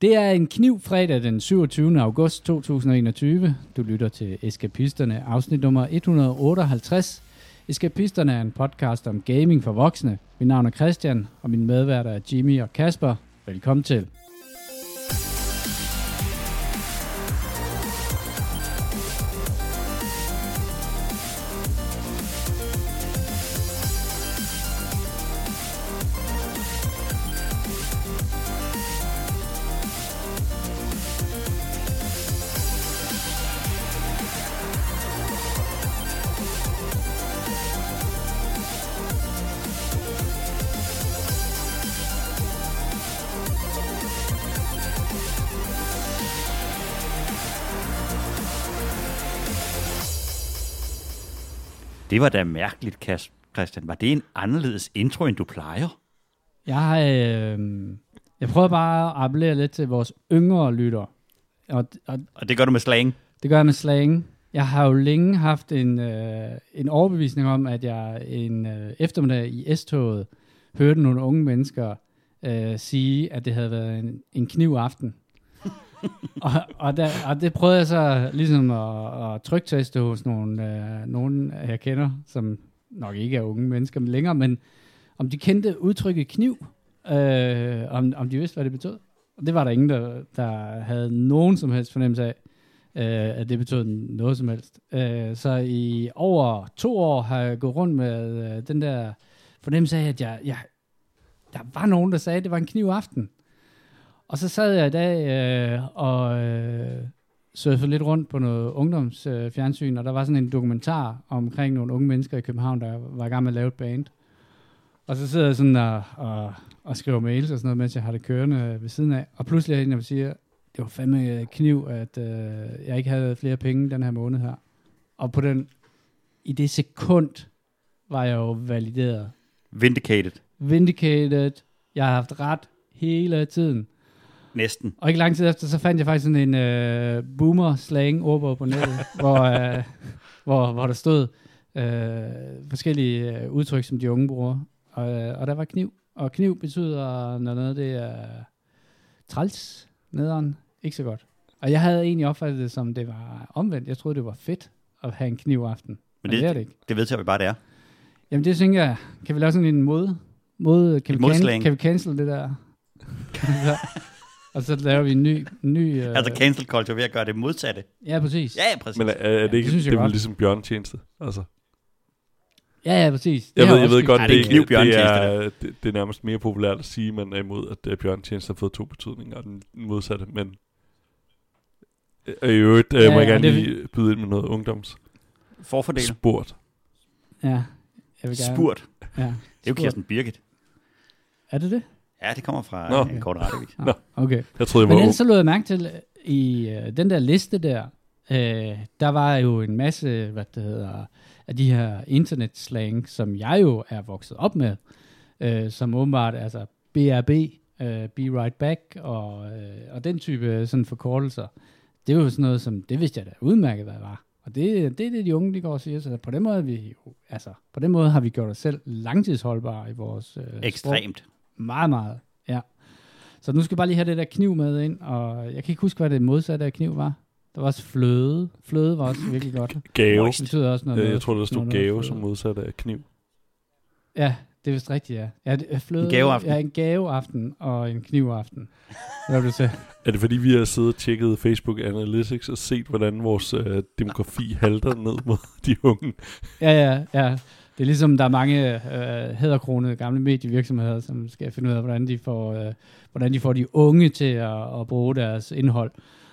Det er en kniv fredag den 27. august 2021. Du lytter til Eskapisterne, afsnit nummer 158. Eskapisterne er en podcast om gaming for voksne. Mit navn er Christian, og min medværter er Jimmy og Kasper. Velkommen til. Det var da mærkeligt, Christian. Var det en anderledes intro, end du plejer? Jeg, øh, jeg prøver bare at appellere lidt til vores yngre lyttere. Og, og Og det gør du med slang. Det gør jeg med slang. Jeg har jo længe haft en, øh, en overbevisning om, at jeg en øh, eftermiddag i S-toget hørte nogle unge mennesker øh, sige, at det havde været en, en kniv aften og, og, der, og det prøvede jeg så ligesom at, at trygteste hos nogle, øh, nogen, øh, jeg kender, som nok ikke er unge mennesker længere, men om de kendte udtrykket kniv, øh, om, om de vidste, hvad det betød. Og det var der ingen, der, der havde nogen som helst fornemmelse af øh, at det betød noget som helst. Øh, så i over to år har jeg gået rundt med øh, den der fornemmelse af, at jeg, jeg, der var nogen, der sagde, at det var en kniv aften. Og så sad jeg i dag øh, og øh, surfede lidt rundt på noget ungdomsfjernsyn, øh, og der var sådan en dokumentar omkring nogle unge mennesker i København, der var i gang med at lave et band. Og så sidder jeg sådan og, og, og skriver mails og sådan noget, mens jeg har det kørende ved siden af. Og pludselig er en, der siger, det var fandme kniv, at øh, jeg ikke havde flere penge den her måned her. Og på den, i det sekund, var jeg jo valideret. Vindicated. Vindicated. Jeg har haft ret hele tiden. Næsten. Og ikke lang tid efter, så fandt jeg faktisk sådan en øh, boomer-slang ordbog på nettet, hvor, øh, hvor, hvor der stod øh, forskellige øh, udtryk, som de unge bruger. Og, øh, og der var kniv. Og kniv betyder, når noget det er træls, nederen, ikke så godt. Og jeg havde egentlig opfattet det som, det var omvendt. Jeg troede, det var fedt at have en kniv aften. Men, det, det er det ikke. Det vedtager vi bare, det er. Jamen det tænker jeg, kan vi lave sådan en mod, mod kan, Et vi can, kan vi cancel det der? og så laver vi en ny... En ny øh, Altså cancel culture ved at gøre det modsatte. Ja, præcis. Ja, ja, præcis. Men er, er det det ikke, synes jeg det er vel ligesom bjørnetjeneste? Altså, Ja, ja, præcis. jeg Det har ved, jeg ved godt, det, det er det, det, er, det, det er nærmest mere populært at sige, at man er imod, at uh, bjørnetjeneste har fået to betydninger, og den modsatte, men øh, i øvrigt øh, Ja, må jeg ja, gerne det- lige byde ind med noget ungdomsspurt. Forfordele. Ja, jeg vil gerne. Spurt. Ja. Det er jo Kirsten Birgit. Er det det? Ja, det kommer fra Nå. en kort radiovis. Nå, okay. Jeg troede, jeg Men var ellers ung. så lod jeg mærke til, øh, i øh, den der liste der, øh, der var jo en masse, hvad det hedder, af de her internetslang, som jeg jo er vokset op med, øh, som åbenbart, altså BRB, øh, Be Right Back, og, øh, og den type sådan forkortelser, det er jo sådan noget, som, det vidste jeg da udmærket, hvad det var. Og det, det er det, de unge, de går og siger, så på den måde, vi jo, altså, på den måde har vi gjort os selv langtidsholdbare i vores øh, sprog. Meget, meget, ja. Så nu skal jeg bare lige have det der kniv med ind, og jeg kan ikke huske, hvad det modsatte af kniv var. Der var også fløde. Fløde var også virkelig godt. Gave. Det betyder også noget. Øh, jeg noget- tror, der stod noget gave som modsatte af kniv. Ja, det er vist rigtigt, ja. ja det, fløde, En gaveaften. Ja, en gaveaften og en knivaften. Hvad vil du sige? Er det fordi, vi har siddet og tjekket Facebook Analytics og set, hvordan vores øh, demografi halter ned mod de unge? Ja, ja, ja. Det er ligesom, der er mange øh, hæderkronede gamle medievirksomheder, som skal finde ud af, hvordan de får, øh, hvordan de, får de unge til at, at bruge deres indhold.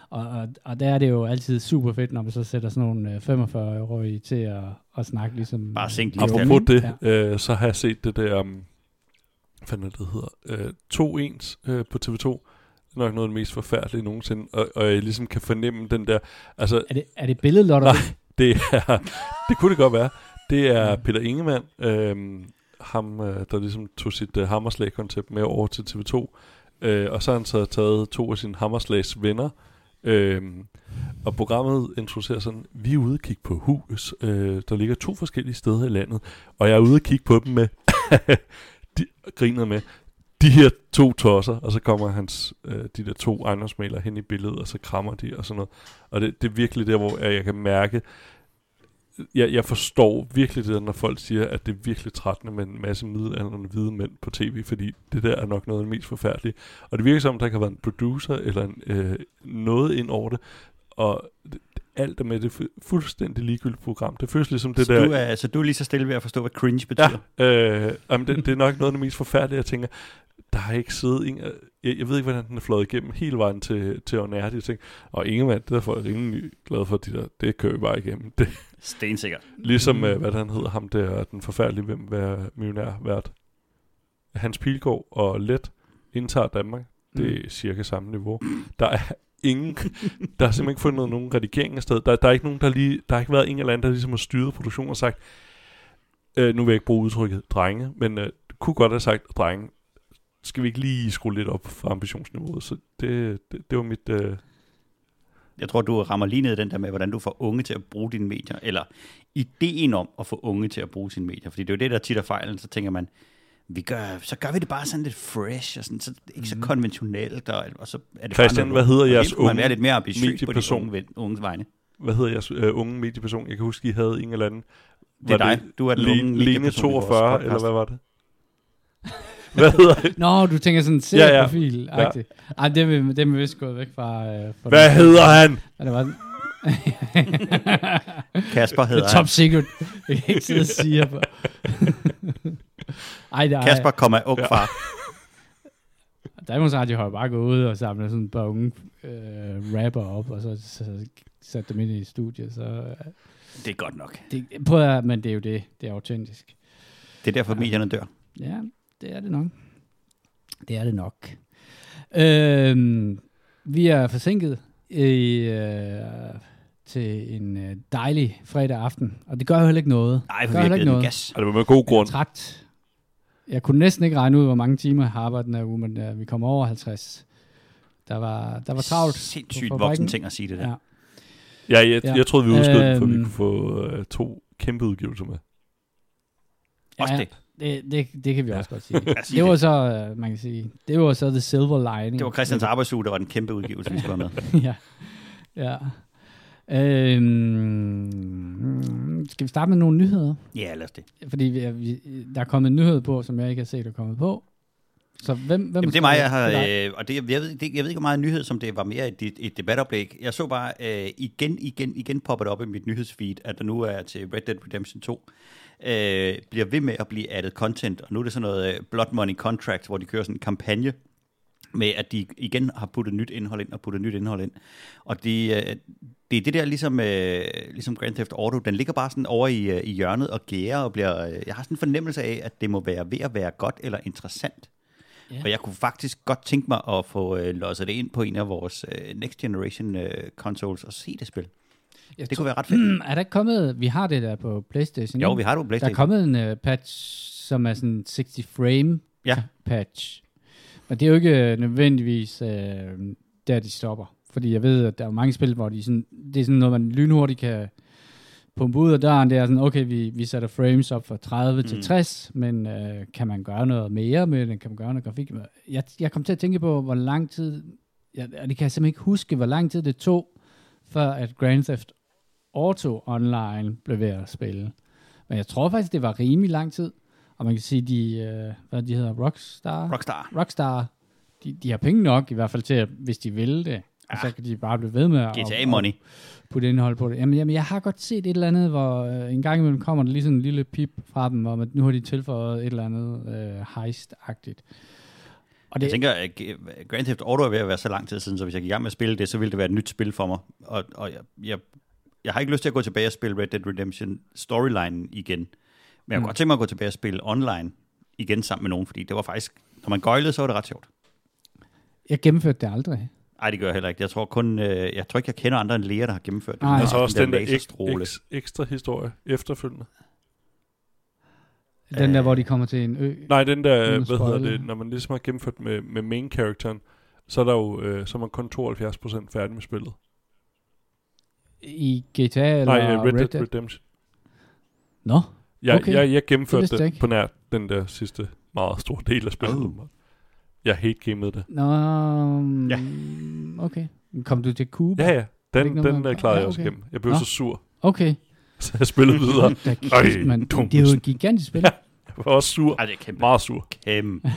Og, og, og der er det jo altid super fedt, når man så sætter sådan nogle øh, 45-årige til at, at snakke ligesom... Bare sænk de lige Apropos det, øh, så har jeg set det der, um, hvad fanden det, hedder, øh, to ens øh, på TV2. Det er nok noget af det mest forfærdelige nogensinde, og, og jeg ligesom kan fornemme den der, altså Er det, er det billedlotter? Nej. det er, det kunne det godt være, det er Peter Ingemann, øhm, øh, ham der ligesom tog sit øh, hammerslag-koncept med over til TV2, øh, og så har han så taget to af sine hammerslags venner, øh, og programmet introducerer sådan, vi er ude og kigge på hus, øh, der ligger to forskellige steder i landet, og jeg er ude og kigge på dem med, de griner med, de her to tosser, og så kommer hans, øh, de der to ejendomsmalere hen i billedet, og så krammer de og sådan noget. Og det, det er virkelig der, hvor jeg kan mærke, jeg, jeg forstår virkelig det, der, når folk siger, at det er virkelig trættende med en masse middelalderne hvide mænd på tv, fordi det der er nok noget af det mest forfærdelige. Og det virker som, at der ikke har været en producer eller en, øh, noget ind over det, og det, alt er med det fu- fuldstændig ligegyldigt program. Det føles ligesom det så, der... du er, så du er lige så stille ved at forstå, hvad cringe betyder? Ja, øh, jamen det, det er nok noget af det mest forfærdelige, jeg tænker, der har ikke siddet en, jeg, jeg ved ikke, hvordan den er fløjet igennem hele vejen til, til Onærdi, jeg tænker, og ingen mand, det er folk rimelig glad for, de der, det kører vi bare igennem. Det, Stensikkert. ligesom, Mm. øh, hvad han hedder, ham der, den forfærdelige, hvem være millionær vært. Hans Pilgaard og Let indtager Danmark. Det er cirka samme niveau. Der er ingen, der har simpelthen ikke fundet nogen redigering af sted. Der, der er ikke nogen, der lige, der har ikke været en eller anden, der ligesom har styret produktionen og sagt, øh, nu vil jeg ikke bruge udtrykket drenge, men øh, kunne godt have sagt, drenge, skal vi ikke lige skrue lidt op for ambitionsniveauet? Så det, det, det var mit... Øh, Jeg tror, du rammer lige ned den der med, hvordan du får unge til at bruge dine medier, eller ideen om at få unge til at bruge sine medier. Fordi det er jo det, der tit er fejlen. Så tænker man, vi gør, så gør vi det bare sådan lidt fresh, og sådan, så ikke så konventionelt, og, og så er det Christian, bare hvad hedder jeres skulle man unge være lidt mere ambitiøs på de unge, unges vegne. hvad hedder jeres øh, unge medieperson? Jeg kan huske, I havde en eller anden... Det er Var dig. Du er den unge Lene medieperson i vores 42, podcast. eller hvad var det? Hvad hedder det? Nå, du tænker sådan en Ja, ja. serieprofil ja, ja. Ej, det er det er vi vist gået væk fra. Øh, fra Hvad den- hedder han? Ja, det var Kasper det hedder er han. top secret. Jeg kan ikke sidde og sige på. Ej, der Kasper kommer ung Ja. far. Danmarks Radio har bare gået ud og samlet sådan et par unge øh, rapper op, og så, så sat dem ind i studiet. Så, øh, Det er godt nok. det, prøv at, men det er jo det. Det er autentisk. Det er derfor, medierne dør. Ja, det er det nok. Det er det nok. Øhm, vi er forsinket i, øh, til en øh, dejlig fredag aften, og det gør jo heller ikke noget. Nej, Det for vi har heller givet ikke den noget. gas. Og det var med god Jeg grund. træt. Jeg kunne næsten ikke regne ud, hvor mange timer jeg har arbejdet den her uge, men uh, vi kom over 50. Der var, der var travlt. Sindssygt voksen ting at sige det der. Ja. Ja, jeg, Ja. jeg troede, vi udskød den, for vi Øhm. kunne få øh, to kæmpe udgivelser med. Også ja, det. Det, det, det kan vi Ja. også godt sige. Det var så, uh, man kan sige, det var så the silver lining. Det var Christians arbejdsuge, der var den kæmpe udgivelse, vi skulle med. ja. ja. Øhm, skal vi starte med nogle nyheder? Ja, lad os det. Fordi vi, vi, der er kommet en nyhed på, som jeg ikke har set er kommet på. Så hvem, hvem Jamen, det er mig, jeg har, øh, og det, jeg, ved, det, jeg ved ikke, hvor meget nyhed, som det var mere et, et debatoplæg. Jeg så bare øh, igen, igen, igen poppet op i mit nyhedsfeed, at der nu er til Red Dead Redemption 2, øh, bliver ved med at blive added content, og nu er det sådan noget øh, Blood Money Contract, hvor de kører sådan en kampagne, med at de igen har puttet nyt indhold ind og puttet nyt indhold ind. Og det, øh, det er det der ligesom, øh, ligesom Grand Theft Auto, den ligger bare sådan over i, øh, i hjørnet og gærer og bliver, øh, jeg har sådan en fornemmelse af, at det må være ved at være godt eller interessant. Ja. Og jeg kunne faktisk godt tænke mig at få øh, losset det ind på en af vores øh, Next Generation øh, consoles og se det spil. Jeg Det tror- kunne være ret fedt. er der ikke kommet, vi har det der på Playstation, jo, vi har det på Der er Playstation. kommet en uh, patch, som er sådan 60 frame Ja. patch. Men det er jo ikke øh, nødvendigvis uh, der, de stopper. Fordi jeg ved, at der er mange spil, hvor de sådan, det er sådan noget, man lynhurtigt kan pumpe ud af døren. Det er sådan, okay, vi, vi sætter frames op fra 30 mm. til Mm. 60, men uh, kan man gøre noget mere med det? Kan man gøre noget grafik med Jeg, jeg kom til at tænke på, hvor lang tid, jeg, og det kan jeg simpelthen ikke huske, hvor lang tid det tog, før at Grand Theft Auto Online blev ved at spille. Men jeg tror faktisk, det var rimelig lang tid. Og man kan sige, de, øh, hvad de hedder, Rockstar? Rockstar. Rockstar, de, de har penge nok, i hvert fald til, at, hvis de vil det. Og så kan de bare blive ved med at, GTA at, Money. putte indhold på det. Jamen, jamen, jeg har godt set et eller andet, hvor øh, en gang imellem kommer der lige sådan en lille pip fra dem, om at nu har de tilføjet et eller andet øh, heist-agtigt. Og Jeg tænker, at Grand Theft Auto er ved at være så lang tid siden, så hvis jeg gik i gang med at spille det, så ville det være et nyt spil for mig. Og, og jeg, jeg, jeg har ikke lyst til at gå tilbage og spille Red Dead Redemption storyline igen. Men jeg kunne Mm. godt tænke mig at gå tilbage og spille online igen sammen med nogen, fordi det var faktisk, når man gøjlede, så var det ret sjovt. jeg gennemførte det aldrig. Nej, det gør jeg heller ikke. Jeg tror kun, øh, jeg tror ikke, jeg kender andre end Lea, der har gennemført det. Nej. Og så også den der ek, laserstråle. eks, ekstra historie efterfølgende. Den der, hvor de kommer til en ø. Nej, den der, hvad hedder det, når man ligesom har gennemført med, med main characteren, så er der jo, øh, så er man kun 72% færdig med spillet. I GTA eller Nej, øh, Red, Red Dead? Redemption. Nå, Jeg, Okay. jeg, jeg Det gennemførte det på nær den der sidste meget store del af spillet. Oh. Jeg hate gamet det. Nå, Ja. ja. okay. Kom du til Cuba? Ja, ja. det Den, ikke noget den med- uh, klarede Ja, jeg også okay. igennem. Jeg blev Nå. så sur, Okay. så jeg spillede videre. Ej, man, dumt. det er jo et gigantisk spil. Ja. Jeg var også sur. Ej, det er kæmpe, Meget sur. kæmpe.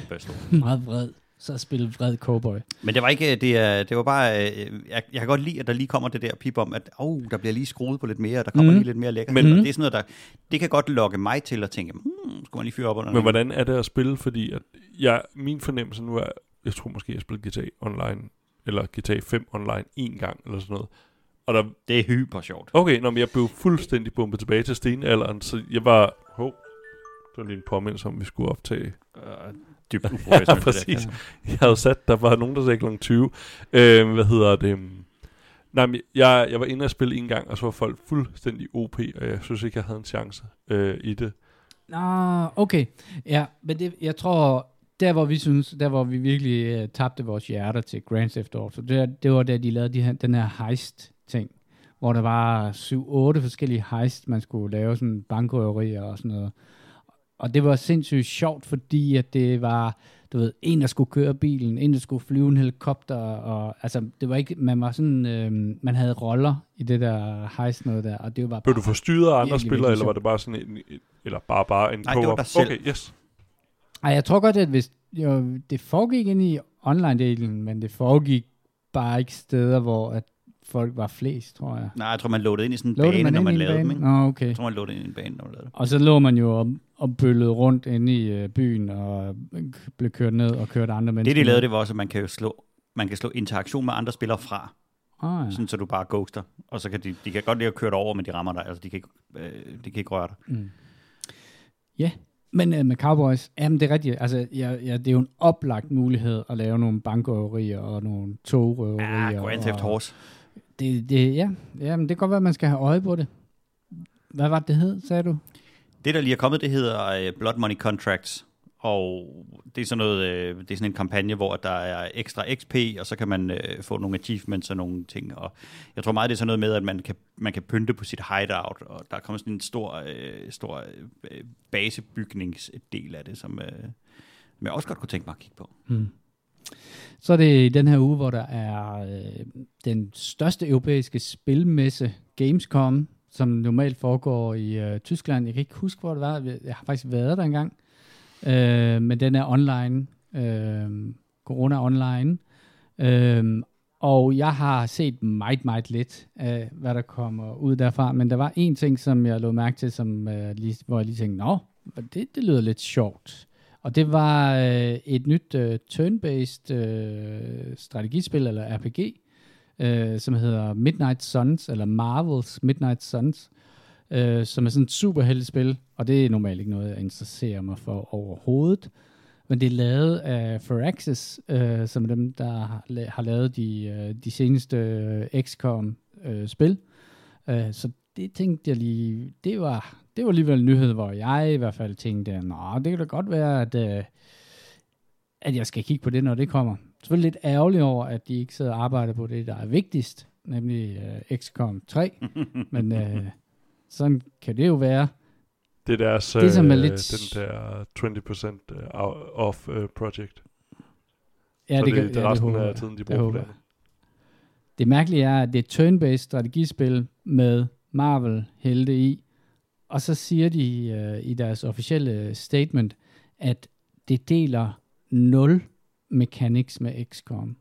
Meget vred. Så spille vred cowboy. Men det var ikke, det, er, det var bare, øh, jeg, jeg kan godt lide, at der lige kommer det der pip om, at oh, der bliver lige skruet på lidt mere, der kommer Mhm. lige lidt mere lækkert. Men- Men, det er sådan noget, der, det kan godt lokke mig til at tænke, hmm, skulle man lige fyre op under Men hvordan er det at spille? Fordi at jeg, min fornemmelse nu er, jeg tror måske, jeg spillede GTA Online, eller GTA 5 Online en gang, eller sådan noget. Og der, Det er hyper sjovt. okay, når jeg blev fuldstændig bumpet tilbage til stenalderen, så jeg var, hov, det var lige en påmindelse om, vi skulle optage. Øh, dybt Ja, uprofessionelt. der. præcis. Jeg havde sat, der var nogen, der sagde kl. 20. Øh, hvad hedder det? Nej, men jeg, jeg var inde og spille en gang, og så var folk fuldstændig OP, og jeg synes ikke, jeg havde en chance øh, i det. Nå, okay. Ja, men det, jeg tror, der hvor vi synes, der hvor vi virkelig uh, tabte vores hjerter til Grand Theft Auto, det, det var da de lavede de her, den her heist-ting, hvor der var 7-8 forskellige heist, man skulle lave sådan bankrøverier og sådan noget. Og det var sindssygt sjovt, fordi at det var, du ved, en, der skulle køre bilen, en, der skulle flyve en helikopter, og altså, det var ikke, man var sådan, øh, man havde roller i det der heist noget der, og det var Blev bare, du forstyrret af andre spillere, eller var det bare sådan en, eller bare bare en Nej, det var dig selv. Okay, yes. Ej, jeg tror godt, at hvis, jo, det foregik ind i online-delen, men det foregik bare ikke steder, hvor at folk var flest, tror jeg. Nej, jeg tror, man loadede ind i sådan en Lå det bane, man når man lavede dem. bane? Ikke? Nå, okay. Jeg tror, man loadede ind i en bane, når man lavede det. Og så lå man jo og, bøllede rundt inde i øh, byen og blev kørt ned og kørt andre mennesker. Det, de lavede, det var også, at man kan jo slå, man kan slå interaktion med andre spillere fra, Ah, ja. sådan, så du bare ghoster. Og så kan de, de kan godt lide at køre dig over, men de rammer dig. Altså, de kan ikke, øh, de kan ikke røre dig. Mm. Ja, men øh, med Cowboys, jamen det er rigtigt. Altså, ja, ja, det er jo en oplagt mulighed at lave nogle bankrøverier og nogle togrøverier. Ja, Grand Theft Horse. Det, det, ja, ja, men det kan godt være, at man skal have øje på det. Hvad var det, det hed, sagde du? Det, der lige er kommet, det hedder øh, Blood Money Contracts. Og det er sådan noget, øh, det er sådan en kampagne, hvor der er ekstra XP, og så kan man øh, få nogle achievements og nogle ting. Og jeg tror meget, det er sådan noget med, at man kan, man kan pynte på sit hideout, og der kommer sådan en stor, øh, stor øh, basebygningsdel af det, som, øh, som jeg også godt kunne tænke mig at kigge på. Hmm. Så er det i den her uge, hvor der er øh, den største europæiske spilmesse, Gamescom, som normalt foregår i øh, Tyskland. Jeg kan ikke huske, hvor det var. Jeg har faktisk været der engang. Øh, men den er online. Øh, corona online. Øh, og jeg har set meget, meget lidt af, hvad der kommer ud derfra. Men der var en ting, som jeg lå mærke til, som, øh, lige, hvor jeg lige tænkte, nå, det, det lyder lidt sjovt. Og det var øh, et nyt øh, turn-based øh, strategispil, eller RPG, øh, som hedder Midnight Suns, eller Marvels Midnight Suns, øh, som er sådan et superheltespil, og det er normalt ikke noget, jeg interesserer mig for overhovedet. Men det er lavet af Firaxis, øh, som er dem, der har, har lavet de, øh, de seneste øh, XCOM-spil. Øh, øh, så det tænkte jeg lige, det var, det var alligevel en nyhed, hvor jeg i hvert fald tænkte, nå, det kan da godt være, at, øh, at jeg skal kigge på det, når det kommer. Selvfølgelig lidt ærgerlig over, at de ikke sidder og arbejder på det, der er vigtigst, nemlig øh, XCOM 3. Men øh, sådan kan det jo være. Det er deres, Det, som er øh, lidt- den der 20% øh, off uh, project. Ja, så det, det, det, ja, det resten håber af tiden, de Det bruger på det. Det mærkelige er, at det er turn-based strategispil med Marvel-helte i, og så siger de øh, i deres officielle statement, at det deler 0 mechanics med XCOM.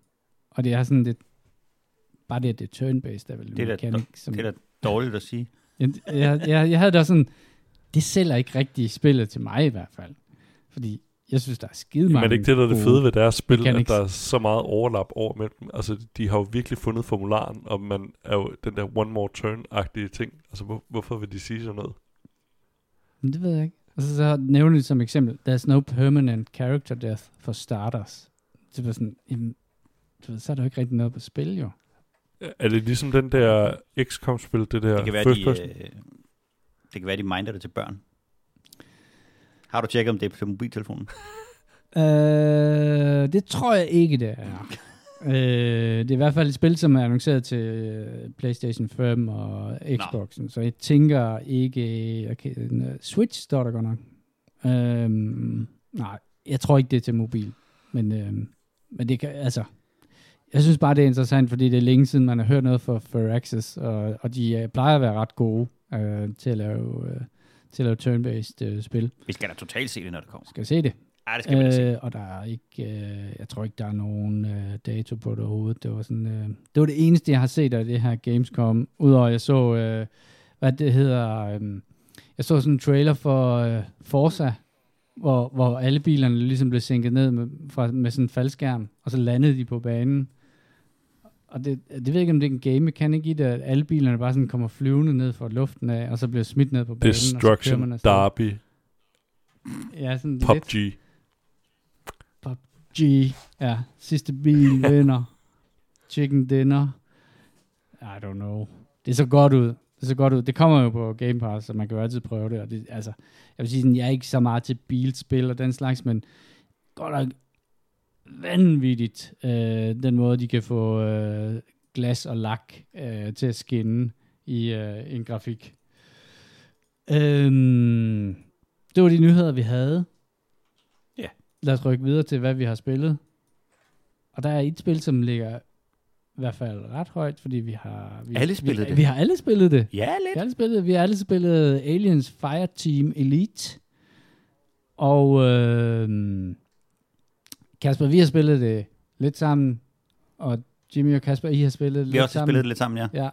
Og det er sådan lidt, bare det, at det er turn-based, er vel Det er da- mechanics. Som, Det er da dårligt at sige. jeg, jeg, jeg, jeg havde da sådan, det sælger ikke rigtig spillet til mig i hvert fald. Fordi jeg synes, der er skide Men mange er det ikke det, der er det fede ved deres spil, mechanics. at der er så meget overlap over med dem? Altså, de har jo virkelig fundet formularen, og man er jo den der one more turn-agtige ting. Altså, hvor, hvorfor vil de sige sådan noget? Men det ved jeg ikke. Og så, så nævner de som eksempel, there's no permanent character death for starters. Det var sådan, jamen, du ved, så er der jo ikke rigtig noget på spil, jo. Er det ligesom den der XCOM-spil, det der Det kan være, first de, øh, det kan være, de minder det til børn. Har du tjekket, om det er på mobiltelefonen? Øh, det tror jeg ikke, det er. øh, det er i hvert fald et spil, som er annonceret til øh, PlayStation 5 og Xboxen, så jeg tænker ikke... Okay, øh, Switch står der godt nok. Øhm, nej, jeg tror ikke, det er til mobil. Men øhm, men det kan, altså, jeg synes bare, det er interessant, fordi det er længe siden, man har hørt noget fra Firaxis, og, og de øh, plejer at være ret gode øh, til at lave, øh, til at lave turn-based øh, spil. Vi skal da totalt se det, når det kommer. Skal se det. Ja, det skal vi da se. Øh, og der er ikke, øh, jeg tror ikke, der er nogen øh, dato på det overhovedet. Det var, sådan, øh, det var det eneste, jeg har set af det her Gamescom. Udover jeg så, øh, hvad det hedder, øh, jeg så sådan en trailer for øh, Forza, hvor, hvor alle bilerne ligesom blev sænket ned med, fra, med sådan en faldskærm, og så landede de på banen. Og det, det ved jeg ikke, om det er en game mechanic i det, at alle bilerne bare sådan kommer flyvende ned fra luften af, og så bliver smidt ned på banen. og så Destruction man afsted. Derby Ja, sådan lidt. PUBG. Ja, sidste bil vinder. Chicken dinner. I don't know. Det så godt ud. Det så godt ud. Det kommer jo på Game Pass, så man kan jo altid prøve det. Og det altså, jeg vil sige, sådan, jeg er ikke så meget til bilspil og den slags, men godt nok vanvittigt, øh, den måde, de kan få øh, glas og lak øh, til at skinne i øh, en grafik. Øhm, det var de nyheder, vi havde. Ja. Lad os rykke videre til, hvad vi har spillet. Og der er et spil, som ligger i hvert fald ret højt, fordi vi har... Vi, Alle spillet vi, det. Vi har alle spillet det. Ja, Vi lidt. har alle spillet, vi har alle spillet Aliens Fireteam Elite. Og øh, Kasper, vi har spillet det lidt sammen. Og Jimmy og Kasper, I har spillet det Vi lidt har også sammen. spillet det lidt sammen, ja. Ja.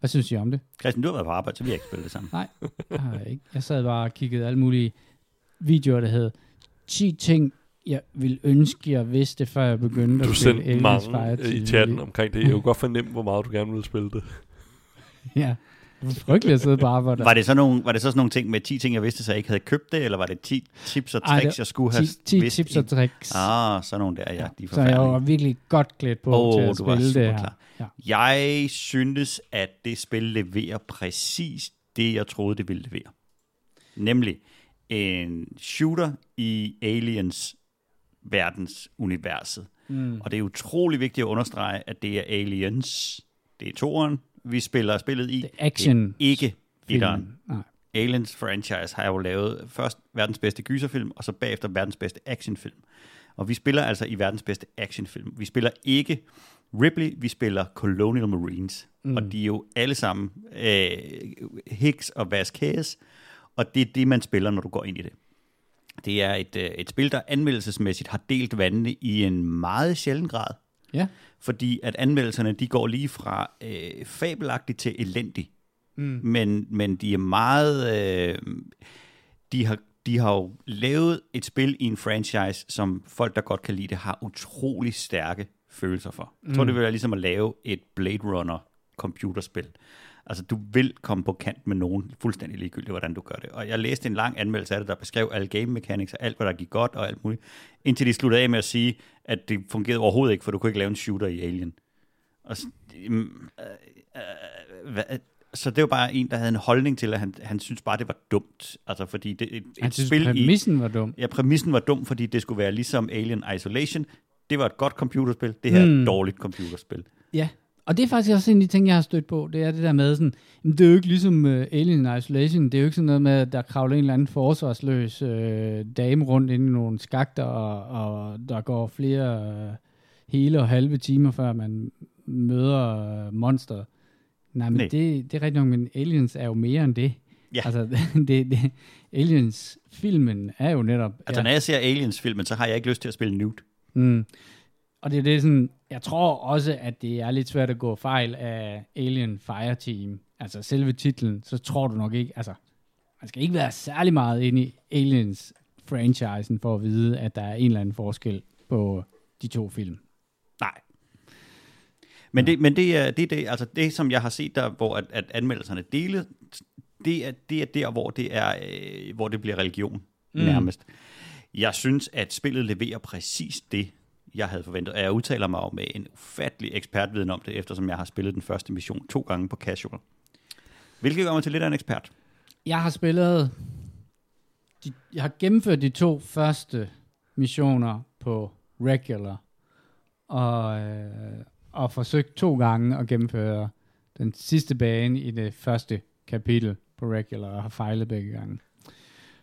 Hvad synes I om det? Christian, du har været på arbejde, så vi har ikke spillet det sammen. Har jeg ikke. Jeg sad bare og kiggede alle mulige videoer, der hed 10 ting, jeg ville ønske, jeg vidste, før jeg begyndte Du at spille sendte Aliens mange i chatten omkring det. Jeg kunne godt fornemme, hvor meget du gerne ville spille det. Ja. Det var frygteligt at sidde på arbejde. Var det, så nogle, var det så sådan nogle ting med 10 ting, jeg vidste, så jeg ikke havde købt det, eller var det 10 tips og Ej, tricks, det- jeg skulle have 10, 10 vidst? tips og tricks. Ah, sådan nogle der, ja. De er så jeg var virkelig godt klædt på Åh, til at du var spille det super her. klar. Ja. Jeg synes, at det spil leverer præcis det, jeg troede, det ville levere. Nemlig en shooter i Aliens verdens universet. Mm. Og det er utrolig vigtigt at understrege, at det er Aliens. Det er toeren, vi spiller spillet i. Det er action. Det er ikke etteren. Aliens franchise har jo lavet først verdens bedste gyserfilm, og så bagefter verdens bedste actionfilm. Og vi spiller altså i verdens bedste actionfilm. Vi spiller ikke Ripley, vi spiller Colonial Marines. Mm. Og de er jo alle sammen øh, Hicks og Vasquez, og det er det, man spiller, når du går ind i det. Det er et, øh, et spil, der anmeldelsesmæssigt har delt vandene i en meget sjælden grad, Ja. fordi at anmeldelserne de går lige fra øh, fabelagtigt til elendig. Mm. Men, men de er meget... Øh, de, har, de har jo lavet et spil i en franchise, som folk, der godt kan lide det, har utrolig stærke følelser for. Jeg tror, Mm. det vil være ligesom at lave et Blade Runner computerspil. Altså, du vil komme på kant med nogen, fuldstændig ligegyldigt, hvordan du gør det. Og jeg læste en lang anmeldelse af det, der beskrev alle game mechanics og alt, hvad der gik godt og alt muligt, indtil de sluttede af med at sige, at det fungerede overhovedet ikke, for du kunne ikke lave en shooter i Alien. Og så, mm, øh, øh, hvad, så det var bare en, der havde en holdning til, at han, han synes bare, det var dumt. Altså, fordi det, et, Han et synes, spil i... præmissen var dum. Ja, præmissen var dum, fordi det skulle være ligesom Alien Isolation. Det var et godt computerspil. Det her er Mm. et dårligt computerspil. Ja, og det er faktisk også en af de ting, jeg har stødt på. Det er det der med sådan, jamen, det er jo ikke ligesom uh, Alien Isolation. Det er jo ikke sådan noget med, at der kravler en eller anden forsvarsløs uh, dame rundt inde i nogle skakter, og, og der går flere uh, hele og halve timer, før man møder uh, monster. Nej, men Nej. det, det er rigtigt nok, men Aliens er jo mere end det. Ja. Altså, det, det, Aliens-filmen er jo netop... Altså, ja. når jeg ser Aliens-filmen, så har jeg ikke lyst til at spille nude. Mm. Og det er det sådan, jeg tror også, at det er lidt svært at gå fejl af Alien Fireteam. Altså selve titlen, så tror du nok ikke, altså man skal ikke være særlig meget inde i Aliens franchisen for at vide, at der er en eller anden forskel på de to film. Nej. Men det, men det er det, det, altså det, som jeg har set der, hvor at, at anmeldelserne deler, det er, det er der, hvor det, er, øh, hvor det bliver religion mm. nærmest. Jeg synes, at spillet leverer præcis det, jeg havde forventet. Og jeg udtaler mig jo med en ufattelig ekspertviden om det, eftersom jeg har spillet den første mission to gange på casual. Hvilket gør mig til lidt af en ekspert. Jeg har spillet, de, jeg har gennemført de to første missioner på regular, og, øh, og forsøgt to gange at gennemføre den sidste bane i det første kapitel på regular, og har fejlet begge gange.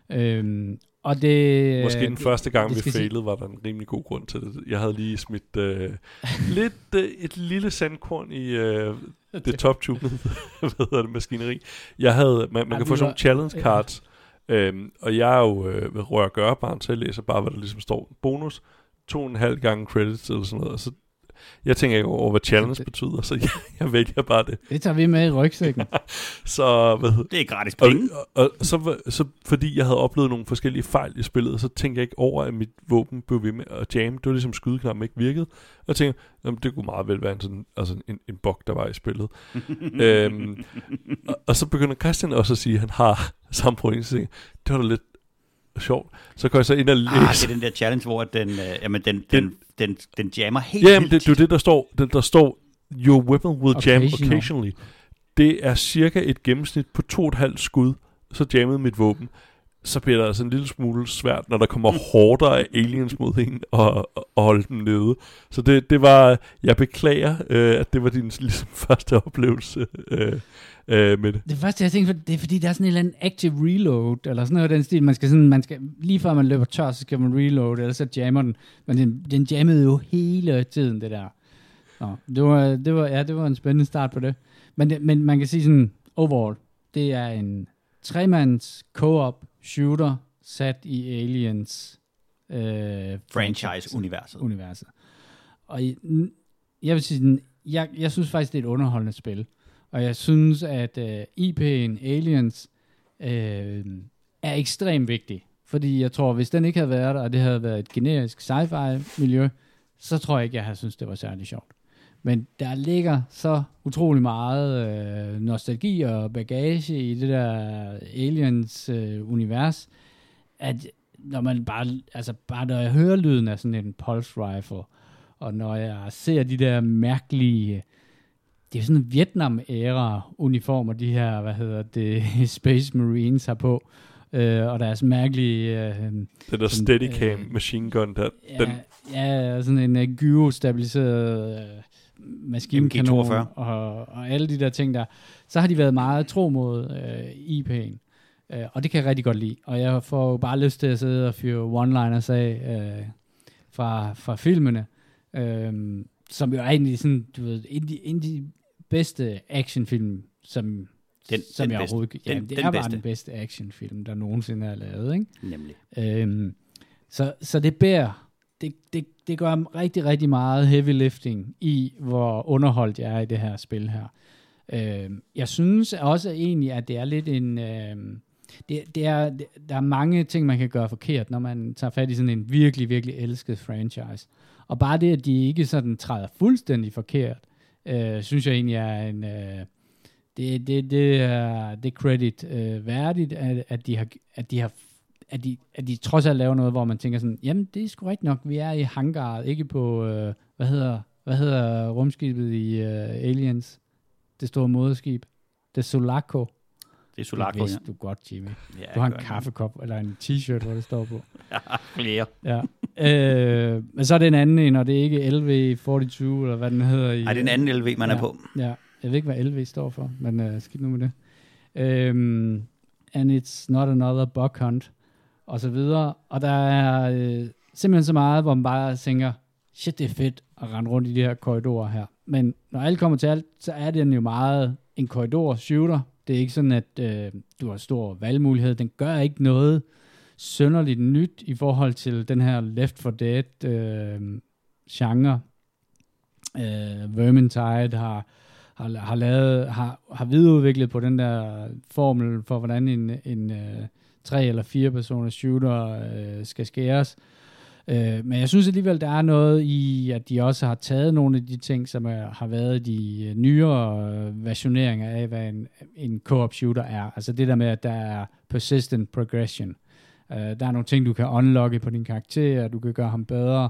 Øhm, og det... Måske den det- første gang, det vi failede, var der en rimelig god grund til det. Jeg havde lige smidt øh, lidt øh, et lille sandkorn i øh, det top-tunede hvad hedder det, maskineri. Jeg havde, man, man Ej, kan få sådan nogle challenge ja. cards, øhm, og jeg er jo øh, ved rør gøre barn, så jeg læser bare, hvad der ligesom står. Bonus, to og en halv gange credits eller sådan noget. Og så, jeg tænker ikke over, hvad challenge Det- betyder, så jeg, jeg vælger bare det. Det tager vi med i rygsækken. Så, hvad Det er gratis og, penge. og, og så, var- så fordi jeg havde oplevet nogle forskellige fejl i spillet, så tænkte jeg ikke over, at mit våben blev ved med at jamme. Det var ligesom skydeknappen ikke virkede. Og jeg tænkte, jamen, det kunne meget vel være en, sådan, altså en, en bug, der var i spillet. øhm, og, og, så begynder Christian også at sige, at han har samme problem. Så det var da lidt sjovt. Så går jeg så ind og læser. Ah, det er den der challenge, hvor den, øh, jamen, den, den, den, den jammer helt Ja, jamen, vildt det, det er det, der står. Det, der står, your weapon will jam Occasional. occasionally. Det er cirka et gennemsnit på to og et halvt skud, så jammede mit våben. Så bliver det altså en lille smule svært, når der kommer horder af aliens mod en og, og, holde dem nede. Så det, det var, jeg beklager, øh, at det var din ligesom, første oplevelse øh, øh, med det. Det første, jeg tænkte, det er fordi, der er sådan en eller anden active reload, eller sådan noget af den stil. Man skal sådan, man skal, lige før man løber tør, så skal man reload, ellers så jammer den. Men den, den jammede jo hele tiden, det der. Nå, det var, det var, ja, det var en spændende start på det. Men, det, men man kan sige sådan, overall, det er en tremands co-op shooter sat i Aliens øh, franchise-universet. universet. Og n- jeg vil sige, jeg, jeg synes faktisk, det er et underholdende spil. Og jeg synes, at øh, IP'en Aliens øh, er ekstremt vigtig. Fordi jeg tror, hvis den ikke havde været der, og det havde været et generisk sci-fi miljø, så tror jeg ikke, jeg har synes det var særlig sjovt. Men der ligger så utrolig meget øh, nostalgi og bagage i det der Aliens-univers, øh, at når man bare, altså bare når jeg hører lyden af sådan en pulse rifle, og når jeg ser de der mærkelige, det er sådan en Vietnam-æra uniformer, de her, hvad hedder det, Space Marines har på, øh, og deres mærkelige, øh, Den der Steadicam øh, machine gun, der, ja, den, ja, sådan en uh, gyro-stabiliseret øh, maskinkanon, MG42. og, og alle de der ting der, så har de været meget tro mod øh, IP'en. Øh, og det kan jeg rigtig godt lide. Og jeg får jo bare lyst til at sidde og fyre one-liners af øh, fra, fra filmene, øh, som jo er egentlig sådan, du ved, en af de, en af de bedste actionfilm, som, Den- som den jeg bedste. overhovedet... Ja, Den- det den er bare bedste. den bedste actionfilm, der nogensinde er lavet, ikke? Nemlig. Øhm, så, så det bærer, det, det, det gør rigtig, rigtig meget heavy lifting i, hvor underholdt jeg er i det her spil her. Øhm, jeg synes også egentlig, at det er lidt en... Øhm, det, det er, det, der er mange ting, man kan gøre forkert, når man tager fat i sådan en virkelig, virkelig elsket franchise. Og bare det, at de ikke sådan træder fuldstændig forkert, øh, synes jeg egentlig er en... Øh, det, det, det, er, det er credit øh, værdigt, at, at, de har, at de har at de, at de trods alt laver noget, hvor man tænker sådan, jamen det er sgu rigtigt nok, vi er i hangaret, ikke på, øh, hvad hedder, hvad hedder rumskibet i øh, Aliens? Det store moderskib. Det Sulaco. Det er Sulaco, det ja. du godt, Jimmy. ja. Du har en det. kaffekop, eller en t-shirt, hvor det står på. Flere. Ja. øh, men så er det en anden en, og det er ikke LV42, eller hvad den hedder. Nej, det er en anden LV, man ja, er på. Ja, jeg ved ikke, hvad LV står for, men uh, skidt nu med det. Um, and it's not another bug hunt, og så videre. Og der er øh, simpelthen så meget, hvor man bare tænker, shit, det er fedt at rende rundt i de her korridorer her. Men når alt kommer til alt, så er den jo meget en korridor-shooter. Det er ikke sådan, at øh, du har stor valgmulighed. Den gør ikke noget sønderligt nyt i forhold til den her Left for Dead øh, genre. Øh, Vermintide har, har, har, lavet, har, har videreudviklet på den der formel for, hvordan en, en øh, tre eller fire personers shooter øh, skal skæres. Øh, men jeg synes alligevel, der er noget i, at de også har taget nogle af de ting, som er, har været de øh, nyere øh, versioneringer af, hvad en, en co-op shooter er. Altså det der med, at der er persistent progression. Øh, der er nogle ting, du kan unlocke på din karakter, du kan gøre ham bedre.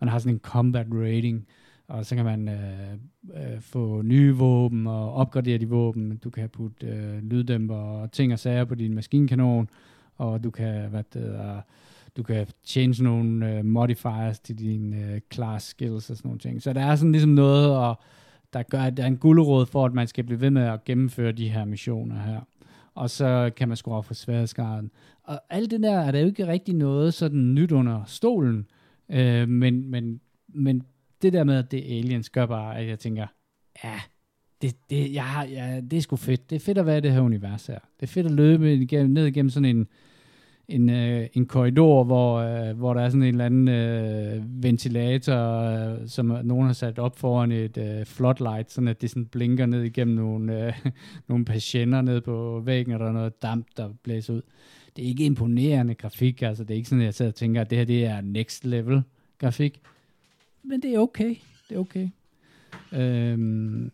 Man har sådan en combat rating, og så kan man øh, øh, få nye våben og opgradere de våben. Du kan putte øh, lyddæmper og ting og sager på din maskinkanon, og du kan, hvad det hedder, du kan change nogle øh, modifiers til dine øh, class skills og sådan nogle ting. Så der er sådan ligesom noget, og der gør, at der er en gulderåd for, at man skal blive ved med at gennemføre de her missioner her. og så kan man skrue op for sværhedsgraden. Og alt det der er der jo ikke rigtig noget sådan nyt under stolen, øh, men, men, men det der med, at det er aliens, gør bare, at jeg tænker, ja, det, det, jeg har, ja, det er sgu fedt. Det er fedt at være i det her univers her. Det er fedt at løbe igennem, ned igennem sådan en, en, øh, en korridor, hvor, øh, hvor der er sådan en eller anden øh, ventilator, øh, som nogen har sat op foran et øh, floodlight, sådan at det sådan blinker ned igennem nogle, øh, nogle patienter ned på væggen, og der er noget damp, der blæser ud. Det er ikke imponerende grafik, altså det er ikke sådan, at jeg sidder og tænker, at det her det er next level grafik, men det er okay. Det er okay. Øhm,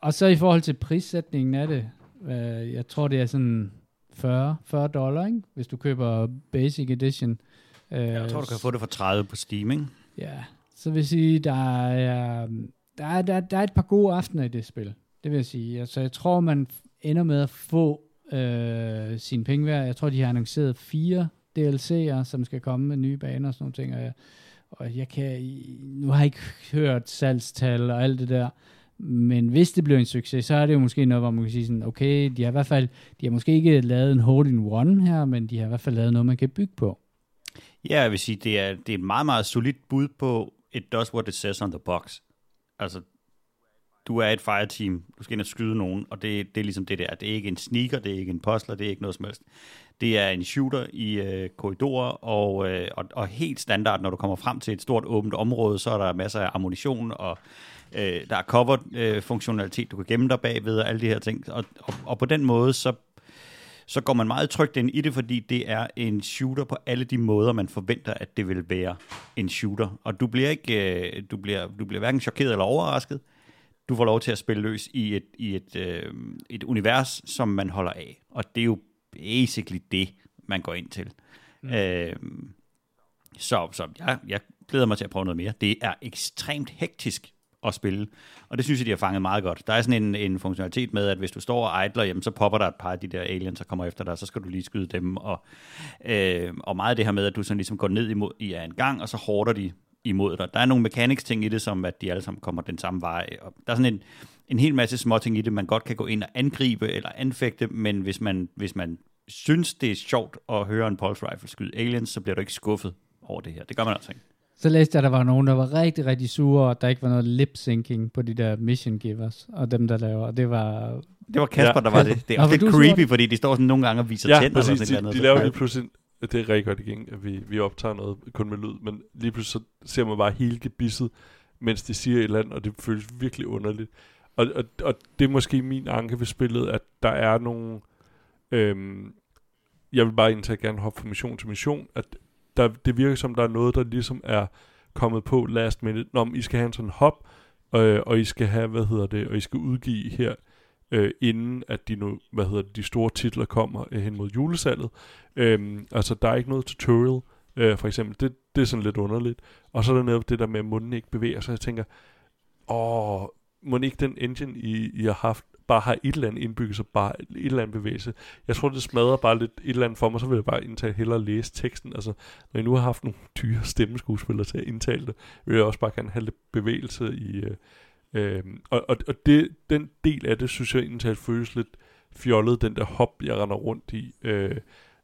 og så i forhold til prissætningen af det, øh, jeg tror det er sådan 40, 40 dollar, ikke? hvis du køber Basic Edition. Øh, jeg tror, du kan få det for 30 på Steam, ikke? Ja, så vil jeg sige, der er, der er, der, der er et par gode aftener i det spil. Det vil jeg sige. Altså, jeg tror, man ender med at få øh, sine penge værd. Jeg tror, de har annonceret fire DLC'er, som skal komme med nye baner og sådan nogle ting. Og jeg, og jeg kan, nu har jeg ikke hørt salgstal og alt det der, men hvis det bliver en succes, så er det jo måske noget, hvor man kan sige sådan, okay, de har i hvert fald, de har måske ikke lavet en hold in one her, men de har i hvert fald lavet noget, man kan bygge på. Ja, jeg vil sige, det er, det er et meget, meget solidt bud på, it does what it says on the box. Altså, du er et fireteam, du skal ind og skyde nogen, og det, det er ligesom det der. Det er ikke en sneaker, det er ikke en postler, det er ikke noget som helst. Det er en shooter i øh, korridorer, og, øh, og, og helt standard, når du kommer frem til et stort åbent område, så er der masser af ammunition, og øh, der er cover-funktionalitet, øh, du kan gemme dig bagved, og alle de her ting. Og, og, og på den måde, så så går man meget trygt ind i det, fordi det er en shooter på alle de måder, man forventer, at det vil være en shooter. Og du bliver ikke, øh, du bliver, du bliver hverken chokeret eller overrasket du får lov til at spille løs i et, i et, øh, et univers, som man holder af. Og det er jo basically det, man går ind til. Mm. Øh, så så ja, jeg glæder mig til at prøve noget mere. Det er ekstremt hektisk at spille, og det synes jeg, de har fanget meget godt. Der er sådan en, en funktionalitet med, at hvis du står og idler, jamen, så popper der et par af de der aliens, der kommer efter dig, så skal du lige skyde dem. Og, øh, og meget af det her med, at du sådan ligesom går ned imod i en gang, og så hårder de imod dig. Der er nogle mechanics ting i det, som at de alle sammen kommer den samme vej. Og der er sådan en, en hel masse små ting i det, man godt kan gå ind og angribe eller anfægte, men hvis man, hvis man synes, det er sjovt at høre en pulse rifle skyde aliens, så bliver du ikke skuffet over det her. Det gør man altså ikke. Så læste jeg, at der var nogen, der var rigtig, rigtig sure, og der ikke var noget lip-syncing på de der mission givers, og dem, der laver. Og det var... Det var Kasper, ja. der var det. Det er også lidt creepy, fordi de står sådan nogle gange og viser ja, tænder. Ja, præcis. De, de, de laver lige pludselig det er rigtig godt igen, at vi, vi optager noget kun med lyd, men lige pludselig så ser man bare hele gebisset, mens de siger et eller andet, og det føles virkelig underligt. Og, og, og det er måske min anke ved spillet, at der er nogle... Øhm, jeg vil bare indtage gerne hoppe fra mission til mission, at der, det virker som, der er noget, der ligesom er kommet på last minute. Når I skal have en sådan hop, øh, og I skal have, hvad hedder det, og I skal udgive her øh, inden at de, nu, hvad hedder det, de store titler kommer øh, hen mod julesalget. Øh, altså, der er ikke noget tutorial, øh, for eksempel. Det, det er sådan lidt underligt. Og så er der netop det der med, at munden ikke bevæger sig. Jeg tænker, åh, må ikke den engine, I, I har haft, bare har et eller andet indbygget, så bare et eller andet bevægelse. Jeg tror, det smadrer bare lidt et eller andet for mig, så vil jeg bare indtage hellere læse teksten. Altså, når jeg nu har haft nogle dyre stemmeskuespillere til at indtale det, vil jeg også bare gerne have lidt bevægelse i, øh, Øhm, og og, og det, den del af det, synes jeg egentlig føles lidt fjollet, den der hop, jeg render rundt i. Øh,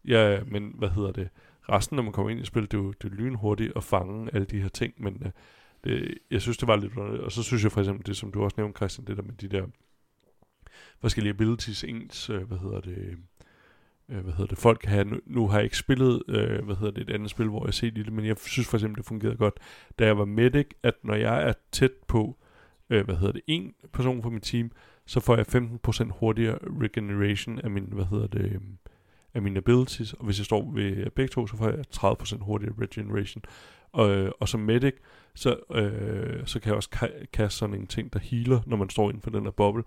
ja, men hvad hedder det? Resten, når man kommer ind i spillet, det er jo det er lynhurtigt at fange alle de her ting, men øh, det, jeg synes, det var lidt underligt. Og så synes jeg for eksempel, det som du også nævnte, Christian, det der med de der forskellige abilities, ens, øh, hvad hedder det, øh, hvad hedder det, folk har, nu, nu har jeg ikke spillet, øh, hvad hedder det, et andet spil, hvor jeg har set det, men jeg synes for eksempel, det fungerede godt, da jeg var medic, at når jeg er tæt på, øh, hvad hedder det, en person fra mit team, så får jeg 15% hurtigere regeneration af min, hvad hedder det, øhm, af mine abilities, og hvis jeg står ved begge to, så får jeg 30% hurtigere regeneration. Og, øh, og som medic, så, øh, så kan jeg også ka- kaste sådan en ting, der healer, når man står inden for den her boble.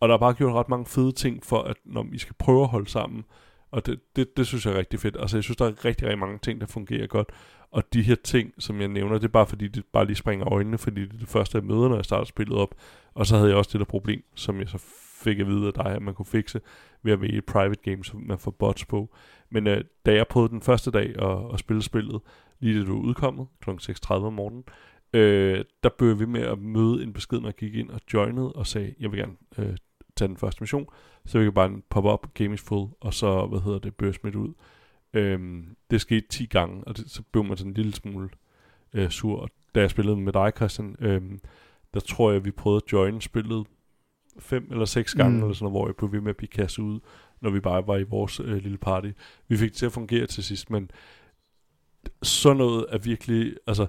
Og der er bare gjort ret mange fede ting for, at når I skal prøve at holde sammen, og det, det, det synes jeg er rigtig fedt. Altså jeg synes, der er rigtig, rigtig mange ting, der fungerer godt. Og de her ting, som jeg nævner, det er bare fordi, det bare lige springer øjnene, fordi det er det første, jeg møder, når jeg starter spillet op. Og så havde jeg også det der problem, som jeg så fik at vide af dig, at man kunne fikse ved at vælge et private game, som man får bots på. Men øh, da jeg prøvede den første dag at, at spille spillet, lige da du var udkommet, kl. 6.30 om morgenen, øh, der bød vi med at møde en besked, når jeg gik ind og joinede og sagde, jeg vil gerne øh, tage den første mission, så vi kan bare poppe op, game is full, og så, hvad hedder det, bør smidt ud. Øhm, det skete 10 gange, og det, så blev man sådan en lille smule øh, sur. Og da jeg spillede med dig, Christian, øhm, der tror jeg, vi prøvede at join spillet fem eller seks gange, mm. eller sådan noget, hvor jeg blev ved med at blive kastet ud, når vi bare var i vores øh, lille party. Vi fik det til at fungere til sidst, men sådan noget er virkelig, altså,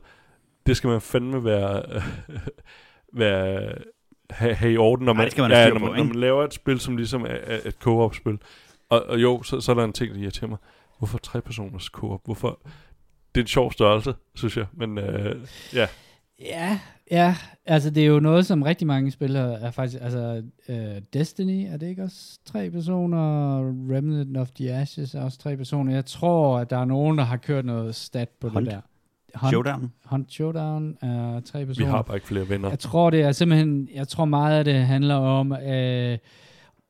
det skal man fandme være, være have, have i orden, når man, Nej, man ja, når, man, når man laver et spil, som ligesom er, er et co-op-spil. Og, og jo, så, så er der en ting, der irriterer mig. Hvorfor tre personers co-op? Hvorfor? Det er en sjov størrelse, synes jeg. Men øh, ja. Ja, ja, altså det er jo noget, som rigtig mange spillere er faktisk, altså uh, Destiny, er det ikke også tre personer, Remnant of the Ashes er også tre personer. Jeg tror, at der er nogen, der har kørt noget stat på Hunt. det der. Hunt. Showdown. Hunt Showdown er tre personer. Vi har bare ikke flere venner. Jeg tror, det er simpelthen, jeg tror meget af det handler om, øh,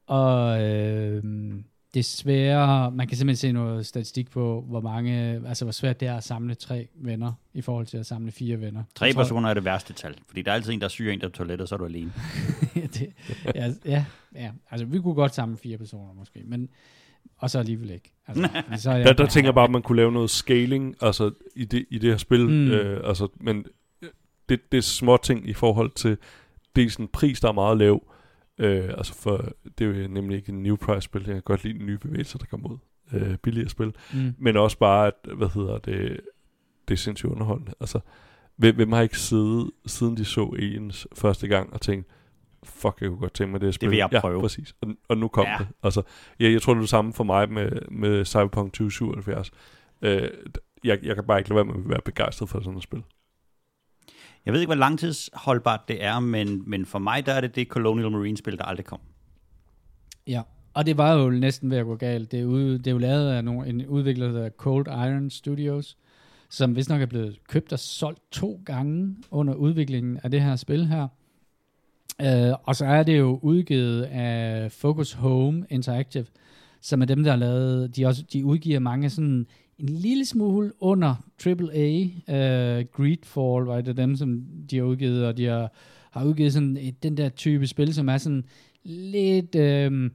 og øh, det er svære, man kan simpelthen se noget statistik på, hvor mange, altså hvor svært det er at samle tre venner, i forhold til at samle fire venner. Tre Jeg tror- personer er det værste tal, fordi der er altid en, der syger en, der er toilettet, så er du alene. det, ja, ja, ja, altså vi kunne godt samle fire personer måske, men og så alligevel ikke. Altså, så er Der, der tænker jeg bare, at man kunne lave noget scaling altså, i, det, i det her spil. Mm. Øh, altså, men det, det er små ting i forhold til dels en pris, der er meget lav. Øh, altså for, det er jo nemlig ikke en new price spil. Jeg kan godt lide nye bevægelser, der kommer ud. Øh, billigere spil. Mm. Men også bare, at, hvad hedder det, det er sindssygt underholdende. Altså, hvem, hvem har ikke siddet, siden de så Aliens første gang, og tænkt, fuck, jeg kunne godt tænke mig det spil. vil jeg Ja, prøve. præcis. Og, og nu kom Ja. ja. det. Altså, jeg, jeg tror, det er det samme for mig med, med Cyberpunk 2077. Øh, jeg, jeg kan bare ikke lade være med at være begejstret for sådan et spil. Jeg ved ikke, hvor langtidsholdbart det er, men, men for mig der er det det Colonial Marine-spil, der aldrig kom. Ja, og det var jo næsten ved at gå galt. Det er, ude, det er jo lavet af nogle, en udvikler, der Cold Iron Studios, som vist nok er blevet købt og solgt to gange under udviklingen af det her spil her. Uh, og så er det jo udgivet af Focus Home Interactive, som er dem, der har lavet, de, også, de udgiver mange sådan en lille smule under AAA. Uh, Greedfall var det dem, som de har udgivet, og de har, har udgivet sådan et, den der type spil, som er sådan lidt øhm,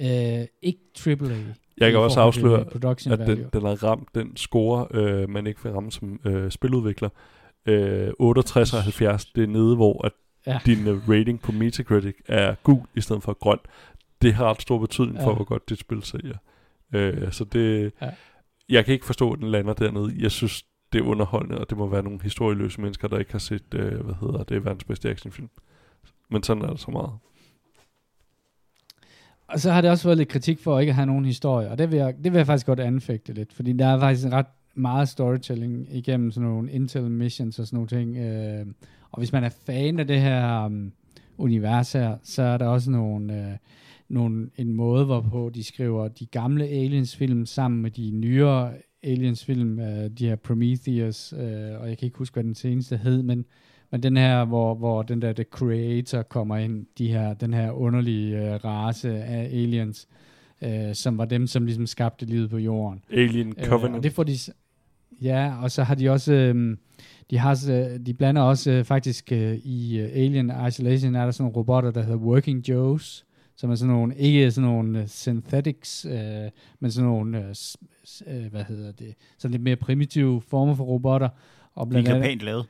øh, ikke AAA. Jeg kan også afsløre, At den, den har ramt den score, øh, man ikke vil ramme som øh, spiludvikler. Øh, 68 og 70, det er nede, hvor at Ja. din øh, rating på Metacritic er gul i stedet for grøn. Det har ret stor betydning for, Ja. hvor godt dit spil sælger. Øh, så det... Ja. Jeg kan ikke forstå, at den lander dernede. Jeg synes, det er underholdende, og det må være nogle historieløse mennesker, der ikke har set, øh, hvad hedder det, verdens bedste actionfilm. Men sådan er det så meget. Og så har det også været lidt kritik for at ikke have nogen historie, og det vil jeg, det vil jeg faktisk godt anfægte lidt, fordi der er faktisk en ret meget storytelling igennem sådan nogle Intel missions og sådan nogle ting. Øh, og hvis man er fan af det her um, univers her, så er der også nogle, øh, nogle, en måde, hvorpå de skriver de gamle Aliens-film sammen med de nyere Aliens-film, øh, de her Prometheus, øh, og jeg kan ikke huske, hvad den seneste hed, men men den her, hvor, hvor den der The Creator kommer ind, de her, den her underlige øh, race af aliens, øh, som var dem, som ligesom skabte livet på jorden. Alien Øh, Covenant. og det får de... Ja, og så har de også... Øh, de, har, de blander også øh, faktisk øh, i Alien Isolation, er der sådan nogle robotter, der hedder Working Joes, som er sådan nogle, ikke sådan nogle øh, synthetics, øh, men sådan nogle, øh, s- øh, hvad hedder det, sådan lidt mere primitive former for robotter. Og De er blandt ikke så andet, pænt lavet.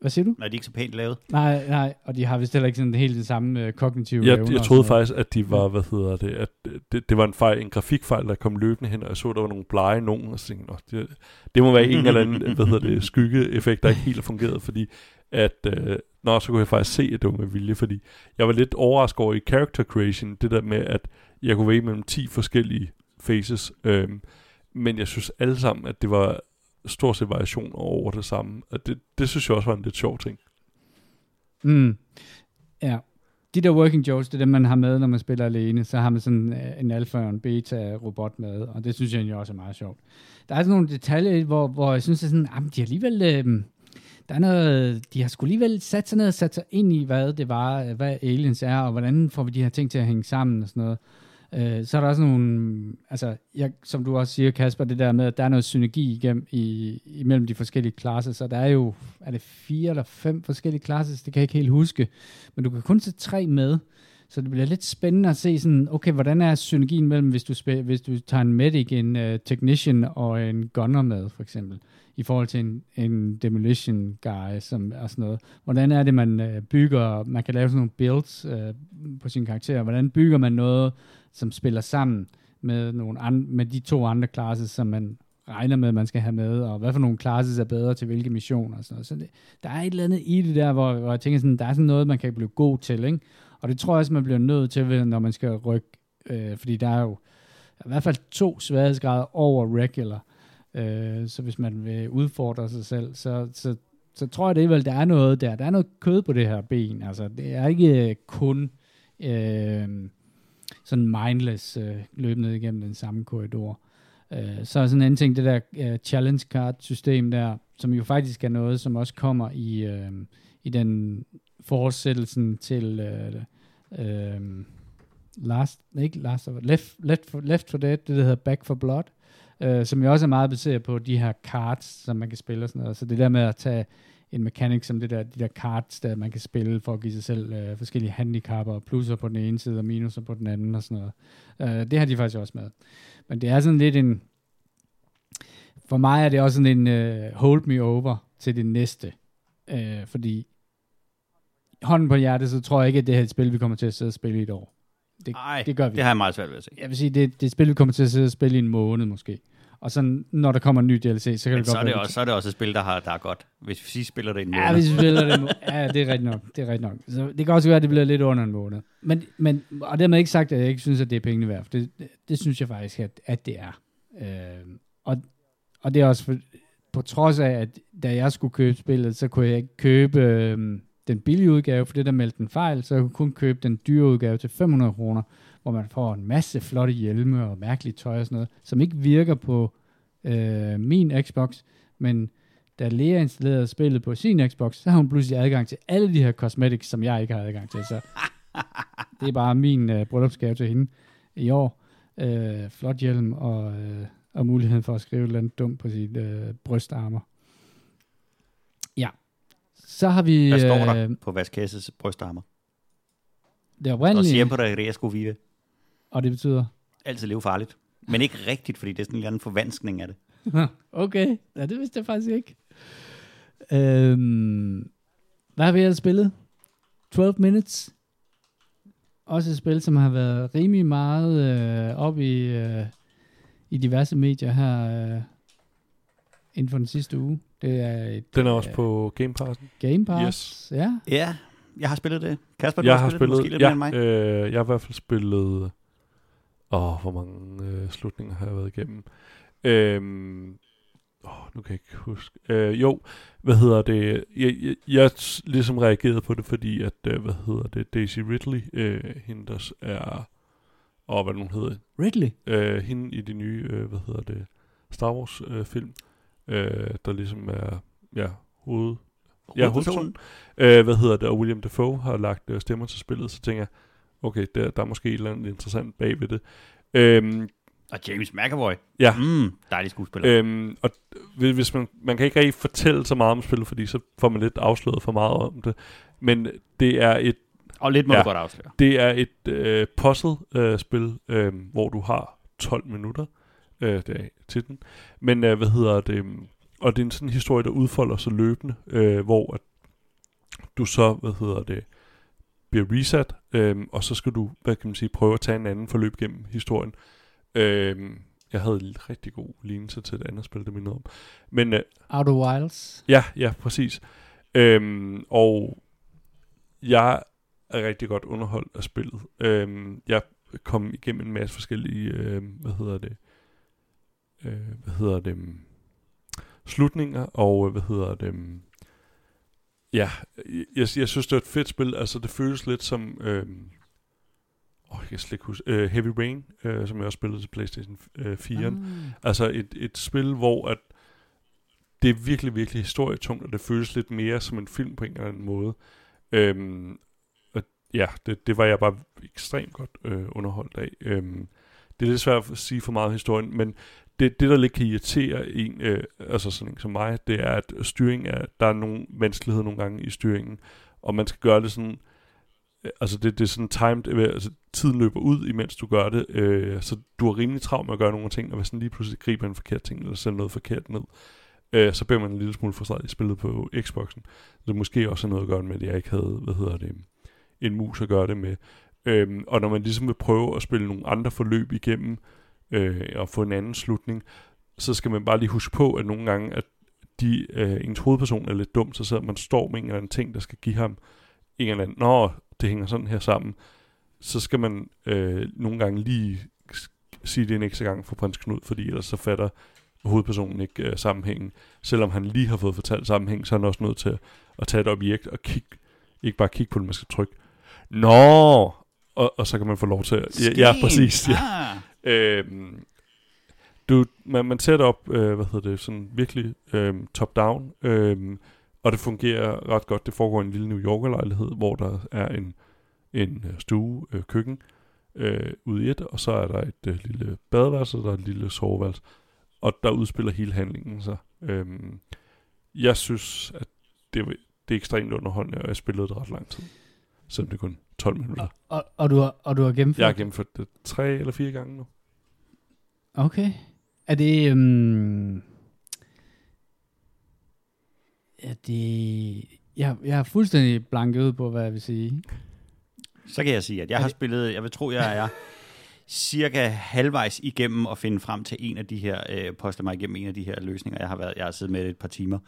hvad siger du? Nej, de er ikke så pænt lavet. Nej, nej, og de har vist heller ikke sådan helt det samme øh, kognitive Jeg, evner jeg troede faktisk, at de var, hvad hedder det, at det, det var en fejl, en grafikfejl, der kom løbende hen, og jeg så, der var nogle blege nogen, og så tænkte jeg, "Nå, det, det må være en eller anden, hvad hedder det, skyggeeffekt, der ikke helt har fungeret, fordi at, øh, nå, så kunne jeg faktisk se, at det var med vilje, fordi jeg var lidt overrasket over i character creation, det der med, at jeg kunne vælge mellem 10 forskellige faces, øhm, men jeg synes alle sammen, at det var stort set variation over det samme, og det, det synes jeg også var en lidt sjov ting. Mm. Ja. De der working jokes, det er dem, man har med, når man spiller alene. Så har man sådan øh, en alfa og en beta robot med, og det synes jeg egentlig også er meget sjovt. Der er sådan nogle detaljer, hvor, hvor jeg synes, at sådan, jamen, de alligevel... Øh, der er noget, de har skulle alligevel sat sig ned og sat sig ind i, hvad det var, hvad aliens er, og hvordan får vi de her ting til at hænge sammen og sådan noget. Øh, så er der også nogle, altså, jeg, som du også siger, Kasper, det der med, at der er noget synergi igennem i, imellem de forskellige klasser, så der er jo, er det fire eller fem forskellige klasser, det kan jeg ikke helt huske, men du kan kun tage tre med, Så det bliver lidt spændende at se sådan, okay, hvordan er synergien mellem, hvis du, hvis du tager en medic, en uh, technician og en gunner med, for eksempel, i forhold til en, en demolition guy som, og sådan noget. Hvordan er det, man øh, bygger, man kan lave sådan nogle builds øh, på sine karakterer, hvordan bygger man noget, som spiller sammen med, nogle an, med de to andre classes, som man regner med, man skal have med, og hvad for nogle classes er bedre til hvilke missioner og sådan noget. Så det, der er et eller andet i det der, hvor, hvor jeg tænker sådan, der er sådan noget, man kan blive god til, ikke? Og det tror jeg også, man bliver nødt til, når man skal rykke, øh, fordi der er jo i hvert fald to sværhedsgrader over regular. Øh, så hvis man vil udfordre sig selv, så, så, så tror jeg det vel, der er noget der. Der er noget kød på det her ben. Altså, det er ikke øh, kun øh, sådan mindless øh, løb ned igennem den samme korridor. Øh, så er sådan en anden ting, det der øh, challenge card system der, som jo faktisk er noget, som også kommer i, øh, i den fortsættelsen til øh, øh, last, ikke last, left, left, for, left for Dead, det der hedder Back for Blood, øh, som jo også er meget baseret på de her cards, som man kan spille og sådan noget. Så det der med at tage en mekanik som det der, de der cards, der man kan spille for at give sig selv øh, forskellige handicapper, plusser på den ene side og minuser på den anden og sådan noget. Øh, det har de faktisk også med. Men det er sådan lidt en, for mig er det også sådan en øh, hold me over til det næste. øh, fordi hånden på hjertet, så tror jeg ikke, at det her er et spil, vi kommer til at sidde og spille i et år. Det, Ej, det gør vi. det har jeg meget svært ved at se. Jeg vil sige, det, det er et spil, vi kommer til at sidde og spille i en måned måske. Og så når der kommer en ny DLC, så kan Men det godt så er det, også, så er det også et spil, der, har, der er godt. Hvis vi spiller det en måned. Ja, hvis vi spiller det Ja, det er rigtigt nok. Det er rigtigt nok. Så det kan også være, at det bliver lidt under en måned. Men, men, og dermed ikke sagt, at jeg ikke synes, at det er pengene værd. Det, det, det synes jeg faktisk, at, at det er. Øh, og, og det er også for, på trods af, at da jeg skulle købe spillet, så kunne jeg ikke købe øh, den billige udgave, for det der meldte en fejl, så jeg kunne kun købe den dyre udgave til 500 kroner, hvor man får en masse flotte hjelme og mærkeligt tøj og sådan noget, som ikke virker på øh, min Xbox, men da Lea installerede spillet på sin Xbox, så har hun pludselig adgang til alle de her cosmetics, som jeg ikke har adgang til. Så det er bare min øh, bryllupsgave til hende i år. Øh, flot hjelm og, øh, og muligheden for at skrive et eller andet dumt på sit øh, brystarmer. Så har vi... Hvad står der øh, på Vaskasses brystarmer? Det oprindelige... Og siempre regresco vive. Og det betyder? Altid leve farligt. Men ikke rigtigt, fordi det er sådan en eller anden forvanskning af det. okay, ja, det vidste jeg faktisk ikke. Øhm, hvad har vi ellers spillet? 12 Minutes. Også et spil, som har været rimelig meget øh, op i, øh, i diverse medier her øh, inden for den sidste uge. Det er et, den er også øh, på Game Pass. Game Pass, yes. ja. Ja, jeg har spillet det. Kasper, du jeg har spillet, spillet det måske lidt ja, mere end mig. Øh, jeg har i hvert fald spillet Åh, oh, hvor mange øh, slutninger har jeg været igennem? Øhm, åh, nu kan jeg ikke huske. Øh, jo, hvad hedder det? Jeg, jeg, jeg ligesom reagerede på det, fordi at, øh, hvad hedder det, Daisy Ridley, øh, hende der er, og hvad hun hedder? Ridley? Øh, hende i de nye, øh, hvad hedder det, Star Wars øh, film, øh, der ligesom er, ja, hoved, ja, hovedpersonen. Øh, hvad hedder det, og William Dafoe har lagt øh, stemmer til spillet, så tænker jeg, okay, der, der er måske et eller andet interessant bag ved det. Øhm, og James McAvoy. Ja. Mm, dejlig skuespiller. Øhm, og hvis man, man kan ikke rigtig fortælle så meget om spillet, fordi så får man lidt afsløret for meget om det. Men det er et... Og lidt må ja, du godt afsløre. Det er et øh, puzzle-spil, øh, øh, hvor du har 12 minutter øh, det er til den. Men øh, hvad hedder det... Og det er en sådan historie, der udfolder sig løbende, øh, hvor at du så, hvad hedder det, bliver reset, øhm, og så skal du, hvad kan man sige, prøve at tage en anden forløb gennem historien. Øhm, jeg havde en rigtig god lignelse til et andet spil, det mindede om. Men, øh, Outer Wilds? Ja, ja, præcis. Øhm, og jeg er rigtig godt underholdt af spillet. Øhm, jeg kom igennem en masse forskellige, øh, hvad hedder det, øh, hvad hedder det, slutninger, og hvad hedder det, Ja, jeg, jeg synes, det er et fedt spil. Altså, det føles lidt som... Øh, oh, jeg kan slet ikke huske... Øh, Heavy Rain, øh, som jeg også spillede til PlayStation øh, 4. Mm. Altså, et, et spil, hvor at det er virkelig, virkelig historietungt, og det føles lidt mere som en film på en eller anden måde. Øhm, og ja, det, det var jeg bare ekstremt godt øh, underholdt af. Øhm, det er lidt svært at sige for meget historien, men det, det, der lidt kan irritere en, øh, altså sådan en som mig, det er, at styring er, der er nogle vanskeligheder nogle gange i styringen, og man skal gøre det sådan øh, altså det, det er sådan timed, øh, altså tiden løber ud, imens du gør det, øh, så du har rimelig travlt med at gøre nogle ting, og hvis den lige pludselig griber en forkert ting, eller sender noget forkert ned, øh, så bliver man en lille smule frustreret i spillet på Xboxen. Det måske også har noget at gøre med, at jeg ikke havde, hvad hedder det, en mus at gøre det med. Øhm, og når man ligesom vil prøve at spille nogle andre forløb igennem, øh, og få en anden slutning, så skal man bare lige huske på, at nogle gange, at de, øh, ens hovedperson er lidt dum, så sidder man står med en eller anden ting, der skal give ham en eller anden, nå, det hænger sådan her sammen, så skal man øh, nogle gange lige sige det en ekstra gang for prins Knud, fordi ellers så fatter hovedpersonen ikke øh, sammenhængen. Selvom han lige har fået fortalt sammenhæng, så er han også nødt til at tage et objekt og kigge, ikke bare kigge på det, man skal trykke. Nå! Og, og så kan man få lov til at... Ja, ja, præcis. Ja. Ah. Øh, du, man, man sætter op, øh, hvad hedder det, sådan virkelig øh, top-down, øh, og det fungerer ret godt. Det foregår i en lille New Yorker-lejlighed, hvor der er en, en øh, stue, øh, køkken, øh, ude i et, og så er der et øh, lille badeværelse, og der er et lille soveværelse, og der udspiller hele handlingen sig. Øh, jeg synes, at det, det er ekstremt underholdende, og jeg spillede det ret lang tid, selvom det kun 12 minutter. Og, og, og, du, har, og du har gennemført? Jeg har gennemført det tre eller fire gange nu. Okay. Er det... Um, er det... Jeg, jeg er fuldstændig blanket ud på, hvad jeg vil sige. Så kan jeg sige, at jeg er har det... spillet... Jeg vil tro, jeg er cirka halvvejs igennem at finde frem til en af de her... Øh, poste mig igennem en af de her løsninger. Jeg har, været, jeg har siddet med et par timer.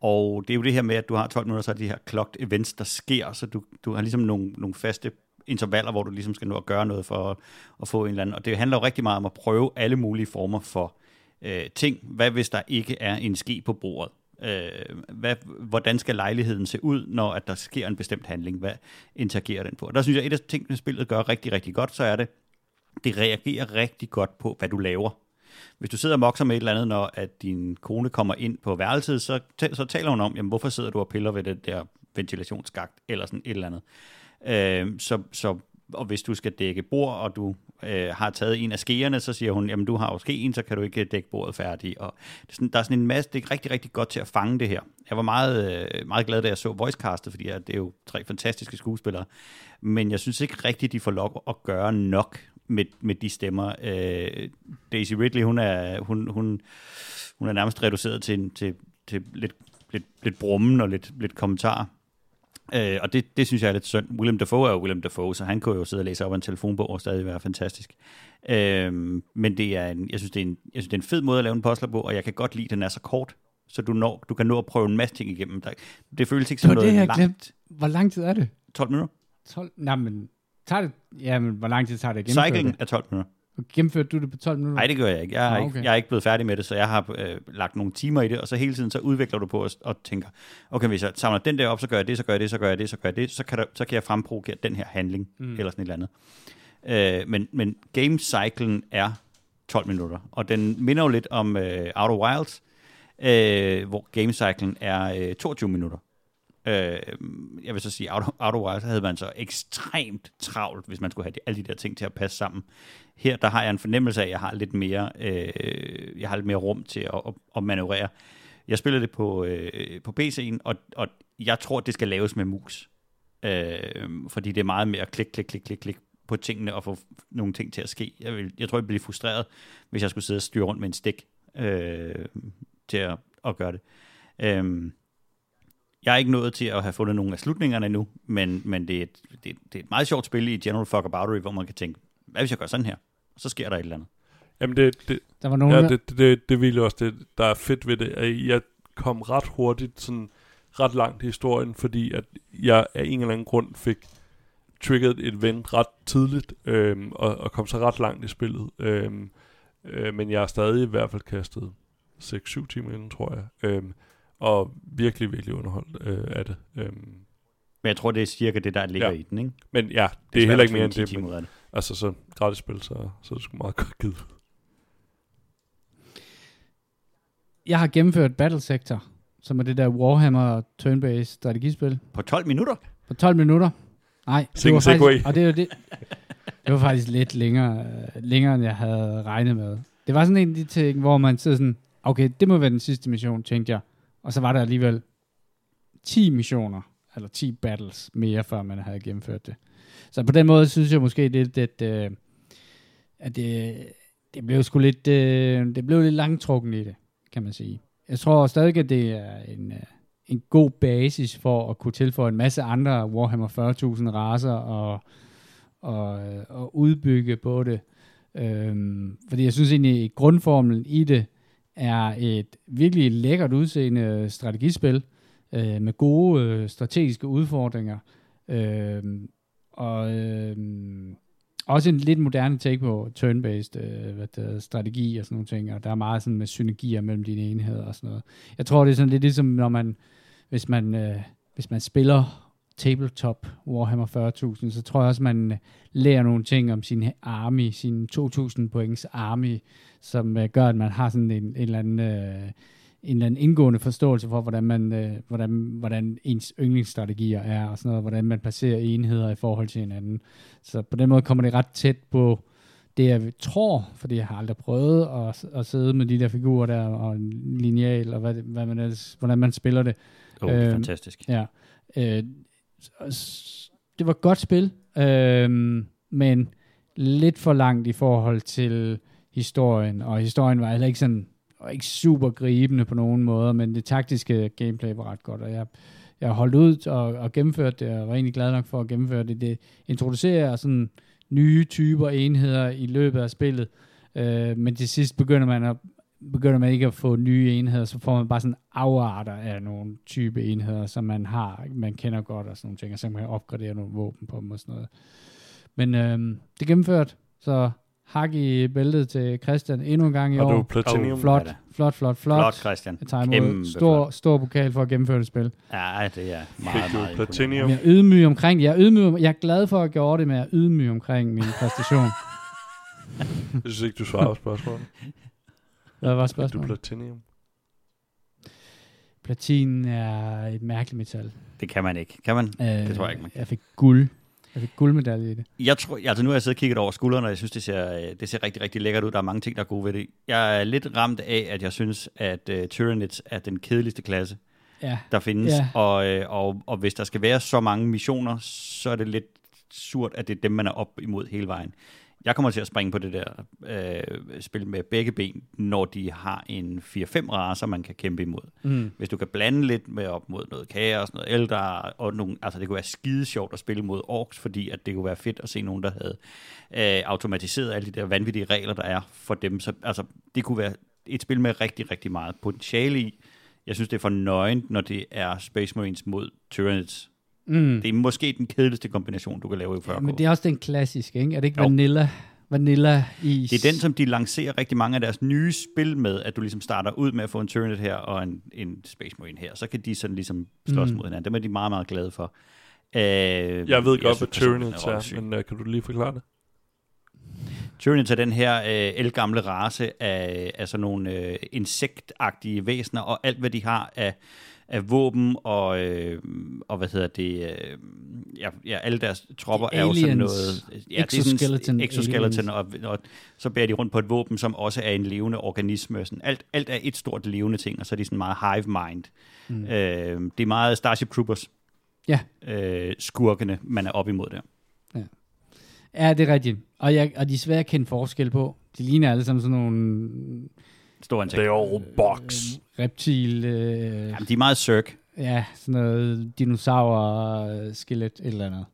Og det er jo det her med, at du har 12 minutter, så er de her clocked events, der sker, så du, du har ligesom nogle, nogle faste intervaller, hvor du ligesom skal nå at gøre noget for at, at få en eller anden. Og det handler jo rigtig meget om at prøve alle mulige former for øh, ting. Hvad hvis der ikke er en ske på bordet? Øh, hvad, hvordan skal lejligheden se ud, når at der sker en bestemt handling? Hvad interagerer den på? Og der synes jeg, at et af tingene, spillet gør rigtig, rigtig godt, så er det, det reagerer rigtig godt på, hvad du laver. Hvis du sidder og mokser med et eller andet, når at din kone kommer ind på værelset, så, så taler hun om, jamen, hvorfor sidder du og piller ved det der ventilationsskagt, eller sådan et eller andet. Øh, så, så, og hvis du skal dække bord, og du øh, har taget en af skeerne, så siger hun, jamen du har jo skeen, så kan du ikke dække bordet færdigt. Og det er sådan, der er sådan en masse, det er rigtig, rigtig godt til at fange det her. Jeg var meget, øh, meget glad, da jeg så voicecastet, fordi det er jo tre fantastiske skuespillere. Men jeg synes ikke rigtigt, de får lov at gøre nok med, med de stemmer. Øh, Daisy Ridley, hun er, hun, hun, hun er nærmest reduceret til, til, til lidt, lidt, lidt brummen og lidt, lidt kommentar. Øh, og det, det synes jeg er lidt synd. William Dafoe er jo William Dafoe, så han kunne jo sidde og læse op en telefonbog og stadig være fantastisk. Øh, men det er en, jeg, synes, det er en, jeg synes, det er en fed måde at lave en puzzle på, og jeg kan godt lide, at den er så kort, så du, når, du kan nå at prøve en masse ting igennem. Der, det føles ikke som noget det, jeg langt. Glemt. Hvor lang tid er det? 12 minutter. 12? Nej, men tager det, ja, men hvor lang tid tager det at gennemføre Cycling det? er 12 minutter. Gennemførte du det på 12 minutter? Nej, det gør jeg ikke. Jeg er, Ah, ikke, okay. jeg er ikke blevet færdig med det, så jeg har øh, lagt nogle timer i det, og så hele tiden så udvikler du på og, og tænker, okay, hvis jeg samler den der op, så gør jeg det, så gør jeg det, så gør jeg det, så gør jeg det, så kan, der, så kan jeg fremprovokere den her handling, mm. eller sådan et eller andet. Øh, men, men gamecyclen er 12 minutter, og den minder jo lidt om øh, Outer Wilds, øh, hvor gamecyclen er øh, 22 minutter. Øh, jeg vil så sige, Autowise Outer havde man så ekstremt travlt, hvis man skulle have de, alle de der ting til at passe sammen. Her der har jeg en fornemmelse af, at jeg har lidt mere, øh, jeg har lidt mere rum til at, at, at manøvrere. Jeg spiller det på, øh, på PC'en, og, og jeg tror, det skal laves med mus. Øh, fordi det er meget mere klik, klik, klik, klik, klik på tingene og få nogle ting til at ske. Jeg, vil, jeg tror, jeg bliver frustreret, hvis jeg skulle sidde og styre rundt med en stik øh, til at, at gøre det. Øh, jeg er ikke nået til at have fundet nogle af slutningerne endnu, men, men det, er et, det, det er et meget sjovt spil i General Fuckaboutery, hvor man kan tænke, hvad hvis jeg gør sådan her? Og så sker der et eller andet. Jamen, det, det, Der var nogen, ja, der- det, det, det, det ville også det, der er fedt ved det. at Jeg kom ret hurtigt, sådan ret langt i historien, fordi at jeg af en eller anden grund fik trigget et event ret tidligt, øhm, og, og kom så ret langt i spillet. Øhm, øh, men jeg er stadig i hvert fald kastet 6-7 timer inden, tror jeg. Øhm, og virkelig, virkelig underholdt øh, af det. Øhm, Men jeg tror, det er cirka det, der ligger Ja. i den, ikke? men ja, det, det er heller ikke mere end det. 10 timer Men, det. altså, så gratis spil, så, så er det sgu meget godt givet. Jeg har gennemført Battle Sector, som er det der Warhammer turn-based strategispil, På 12 minutter? på 12 minutter. Nej, det var faktisk, og det var det. Det var faktisk lidt længere, længere, end jeg havde regnet med. Det var sådan en af de ting, hvor man sidder sådan, okay, det må være den sidste mission, tænkte jeg. Og så var der alligevel 10 missioner eller 10 battles mere, før man havde gennemført det. Så på den måde synes jeg måske lidt, at, øh, at det, det blev sgu lidt, øh, det blev lidt langtrukken i det, kan man sige. Jeg tror stadig, at det er en, øh, en god basis for at kunne tilføje en masse andre Warhammer 40.000 raser og, og, øh, og udbygge på det. Øhm, fordi jeg synes egentlig, at grundformelen i det er et virkelig lækkert udseende strategispil øh, med gode øh, strategiske udfordringer. Øh, og øh, også en lidt moderne take på turn-based øh, hvad det, strategi og sådan nogle ting, og der er meget sådan med synergier mellem dine enheder og sådan noget. Jeg tror, det er sådan lidt ligesom, når man, hvis man, øh, hvis man spiller tabletop Warhammer 40.000, så tror jeg også, man lærer nogle ting om sin army, sin 2.000 points army, som øh, gør, at man har sådan en, en eller anden... Øh, en eller anden indgående forståelse for, hvordan, man, øh, hvordan, hvordan ens yndlingsstrategier er, og sådan noget, hvordan man placerer enheder i forhold til hinanden. Så på den måde kommer det ret tæt på det, jeg tror, fordi jeg har aldrig prøvet at, at sidde med de der figurer der, og en lineal, og hvad, hvad man ellers, hvordan man spiller det. Oh, det er øh, fantastisk. Ja. Øh, det var et godt spil, øh, men lidt for langt i forhold til historien, og historien var heller ikke sådan og ikke super gribende på nogen måde, men det taktiske gameplay var ret godt, og jeg, jeg holdt ud og, og gennemførte det, og var egentlig glad nok for at gennemføre det. Det introducerer sådan nye typer enheder i løbet af spillet, øh, men til sidst begynder man at begynder man ikke at få nye enheder, så får man bare sådan afarter af nogle type enheder, som man har, man kender godt og sådan nogle ting, og så kan man opgradere nogle våben på dem og sådan noget. Men øh, det er gennemført, så hak i bæltet til Christian endnu en gang i Har år. du Platinum? Oh, flot, flot, flot, flot. Flot, Christian. Jeg tager imod stor, stor pokal for at gennemføre det spil. Ja, det er meget, Fik meget Platinum? Jeg er ydmyg omkring Jeg er, ydmyg, jeg er glad for at gøre det, men jeg er ydmyg omkring min præstation. Jeg synes ikke, du svarer på spørgsmålet. Hvad var Fik du spørgsmålet? Platinum? Platin er et mærkeligt metal. Det kan man ikke. Kan man? Øh, Det tror jeg ikke, man kan. Jeg fik guld. Jeg fik guldmedalje i det. Jeg tror, altså nu har jeg siddet og kigget over skuldrene, og jeg synes, det ser, øh, det ser rigtig, rigtig lækkert ud. Der er mange ting, der er gode ved det. Jeg er lidt ramt af, at jeg synes, at uh, Tyranids er den kedeligste klasse, Ja, der findes. Ja. Og, øh, og, og hvis der skal være så mange missioner, så er det lidt surt, at det er dem, man er op imod hele vejen. Jeg kommer til at springe på det der øh, spil med begge ben, når de har en 4-5 racer, man kan kæmpe imod. mm. Hvis du kan blande lidt med op mod noget kaos, noget ældre, og nogle, altså det kunne være skide sjovt at spille mod orks, fordi at det kunne være fedt at se nogen, der havde øh, automatiseret alle de der vanvittige regler, der er for dem. Så altså, det kunne være et spil med rigtig, rigtig meget potentiale i. Jeg synes, det er for nøgent, når det er Space Marines mod Tyranids. Mm. Det er måske den kedeligste kombination, du kan lave i 40 Ja, men det er også den klassiske, ikke? Er det ikke Jo. vanilla? Vanilla is. Det er den, som de lancerer rigtig mange af deres nye spil med, at du ligesom starter ud med at få en Tyranid her og en, en Space Marine her. Så kan de sådan ligesom slås Mm. mod hinanden. Dem er de meget, meget glade for. Øh, Jeg ved godt, hvad Tyranids er, men uh, kan du lige forklare det? Tyranids er den her øh, elgamle race af, af sådan nogle øh, insektagtige væsener, og alt hvad de har af, af våben og, øh, og hvad hedder det, øh, ja, ja, alle deres tropper Det er jo sådan noget, ja, det er sådan Exoskeleton exoskeleton, og, og så bærer de rundt på et våben, som også er en levende organisme. Sådan, alt, alt er et stort levende ting, og så er de sådan meget hive mind. Mm. Øh, det er meget Starship Troopers, Ja. øh, skurkene, man er op imod der. Ja, det er rigtigt. Og, jeg, og de er svære at kende forskel på. De ligner alle sammen sådan nogle Stor ansigt. all box. reptil... Øh, Jamen, de er meget cirk. ja, sådan noget dinosaur skelet et eller andet.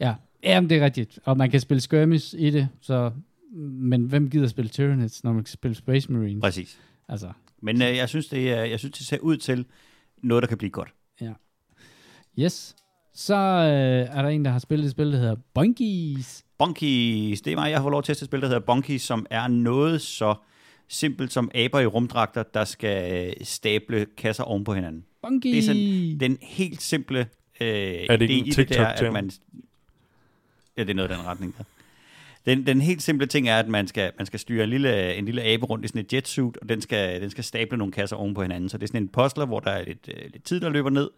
Ja, jamen, det er rigtigt. Og man kan spille skirmish i det, så... Men hvem gider spille Tyranids, når man kan spille Space Marines? Præcis. Altså, Men øh, jeg, synes, det er, jeg synes, det ser ud til noget, der kan blive godt. yes. Så øh, er der en, der har spillet et spil, der hedder Bunkies. Bonkies, det er mig, jeg har fået lov til at teste et spil, der hedder Bonkies, som er noget så simpelt som aber i rumdragter, der skal stable kasser oven på hinanden. Bunkies. Det er sådan Den helt simple øh, Er det idé i det der, at man... Ja, det er noget af den retning der. Den, den helt simple ting er, at man skal, man skal styre en lille, en lille abe rundt i sådan et jetsuit, og den skal, den skal stable nogle kasser oven på hinanden. Så det er sådan en puzzler, hvor der er lidt, øh, lidt tid, der løber ned,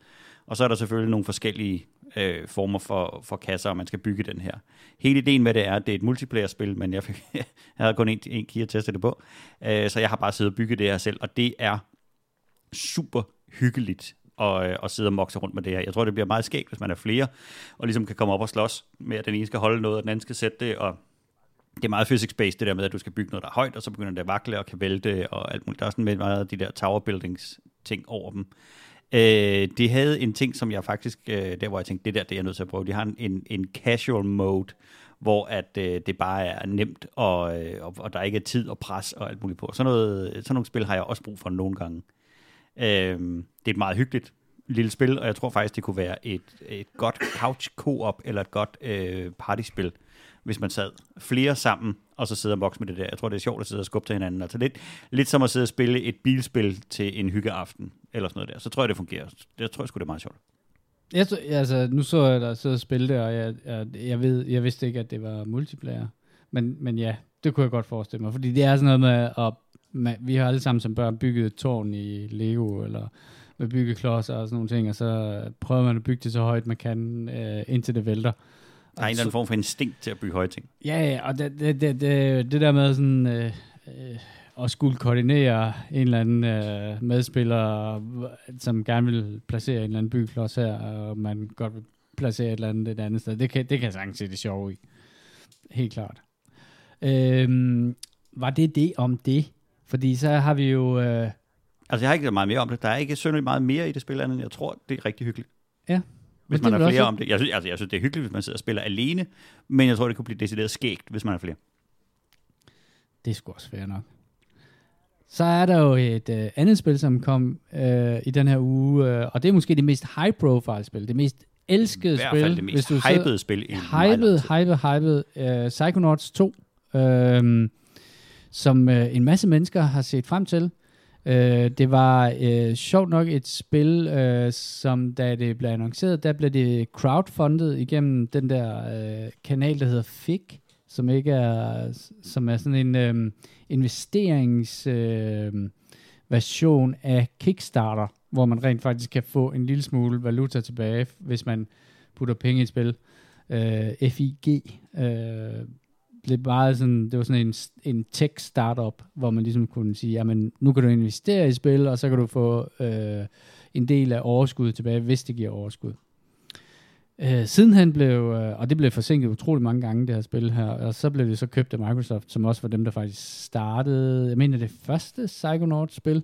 og så er der selvfølgelig nogle forskellige øh, former for, for kasser, og man skal bygge den her. Hele ideen med det er, at det er et multiplayer-spil, men jeg, fik, jeg havde kun en, en key at teste det på, øh, så jeg har bare siddet og bygget det her selv, og det er super hyggeligt og, øh, og sidde og mokse rundt med det her. Jeg tror, det bliver meget skægt, hvis man er flere, og ligesom kan komme op og slås med, at den ene skal holde noget, og den anden skal sætte det, og det er meget physics-based, det der med, at du skal bygge noget, der er højt, og så begynder det at vakle og kan vælte, og alt muligt. Der er sådan med meget af de der tower buildings ting over dem. Øh, de havde en ting, som jeg faktisk, øh, der hvor jeg tænkte, det der, det er jeg nødt til at prøve. De har en, en, en casual mode, hvor at øh, det bare er nemt, og, øh, og, og der ikke er tid og pres og alt muligt på. Sådan, noget, sådan nogle spil har jeg også brug for nogle gange. Øh, det er et meget hyggeligt lille spil, og jeg tror faktisk, det kunne være et, et godt couch co-op, eller et godt øh, partyspil, hvis man sad flere sammen, og så sidde og vokse med det der. Jeg tror, det er sjovt at sidde og skubbe til hinanden. Altså lidt, lidt som at sidde og spille et bilspil til en hyggeaften, eller sådan noget der. Så tror jeg, det fungerer. Det tror jeg sgu, det er meget sjovt. Jeg, så- altså, nu så jeg dig sidde og spille det, og jeg, jeg, jeg, ved, jeg vidste ikke, at det var multiplayer. Men, men ja, det kunne jeg godt forestille mig. Fordi det er sådan noget med, at man, vi har alle sammen som børn bygget et tårn i Lego, eller med byggeklodser og sådan nogle ting, og så prøver man at bygge det så højt, man kan, øh, indtil det vælter. Der er en eller anden form for instinkt til at bygge høje ting. Ja, ja, og det, det, det, det, det der med sådan, øh, øh, at skulle koordinere en eller anden øh, medspiller, som gerne vil placere en eller anden byggeklods her, og man godt vil placere et eller andet et andet sted, det kan, det kan jeg sagtens se det sjove i. Helt klart. Øhm, var det det om det? Fordi så har vi jo... Øh, Altså, jeg har ikke så meget mere om det. Der er ikke synderligt meget mere i det spil, andet jeg tror, det er rigtig hyggeligt. ja. Hvis man er flere om det. Jeg synes, altså, jeg synes, det er hyggeligt, hvis man sidder og spiller alene, men jeg tror, det kunne blive decideret skægt, hvis man er flere. Det er sgu også fair nok. Så er der jo et øh, andet spil, som kom øh, i den her uge, øh, og det er måske det mest high-profile spil, det mest elskede I hvert spil. fald det mest sidder- hypede spil i meget lang hyped, tid. hyped, hyped. Uh, Psychonauts 2, uh, som uh, en masse mennesker har set frem til. Øh, det var øh, sjovt nok et spil, øh, som da det blev annonceret, der blev det crowdfundet igennem den der øh, kanal, der hedder FIG, som ikke er, som er sådan en øh, investerings øh, version af Kickstarter, hvor man rent faktisk kan få en lille smule valuta tilbage, hvis man putter penge i et spil. Øh, FIG. Øh, det, var sådan, det var sådan en, en tech startup, hvor man ligesom kunne sige, jamen nu kan du investere i spil, og så kan du få øh, en del af overskuddet tilbage, hvis det giver overskud. Øh, sidenhen blev, øh, og det blev forsinket utrolig mange gange, det her spil her, og så blev det så købt af Microsoft, som også var dem, der faktisk startede, jeg mener det første Psychonauts-spil.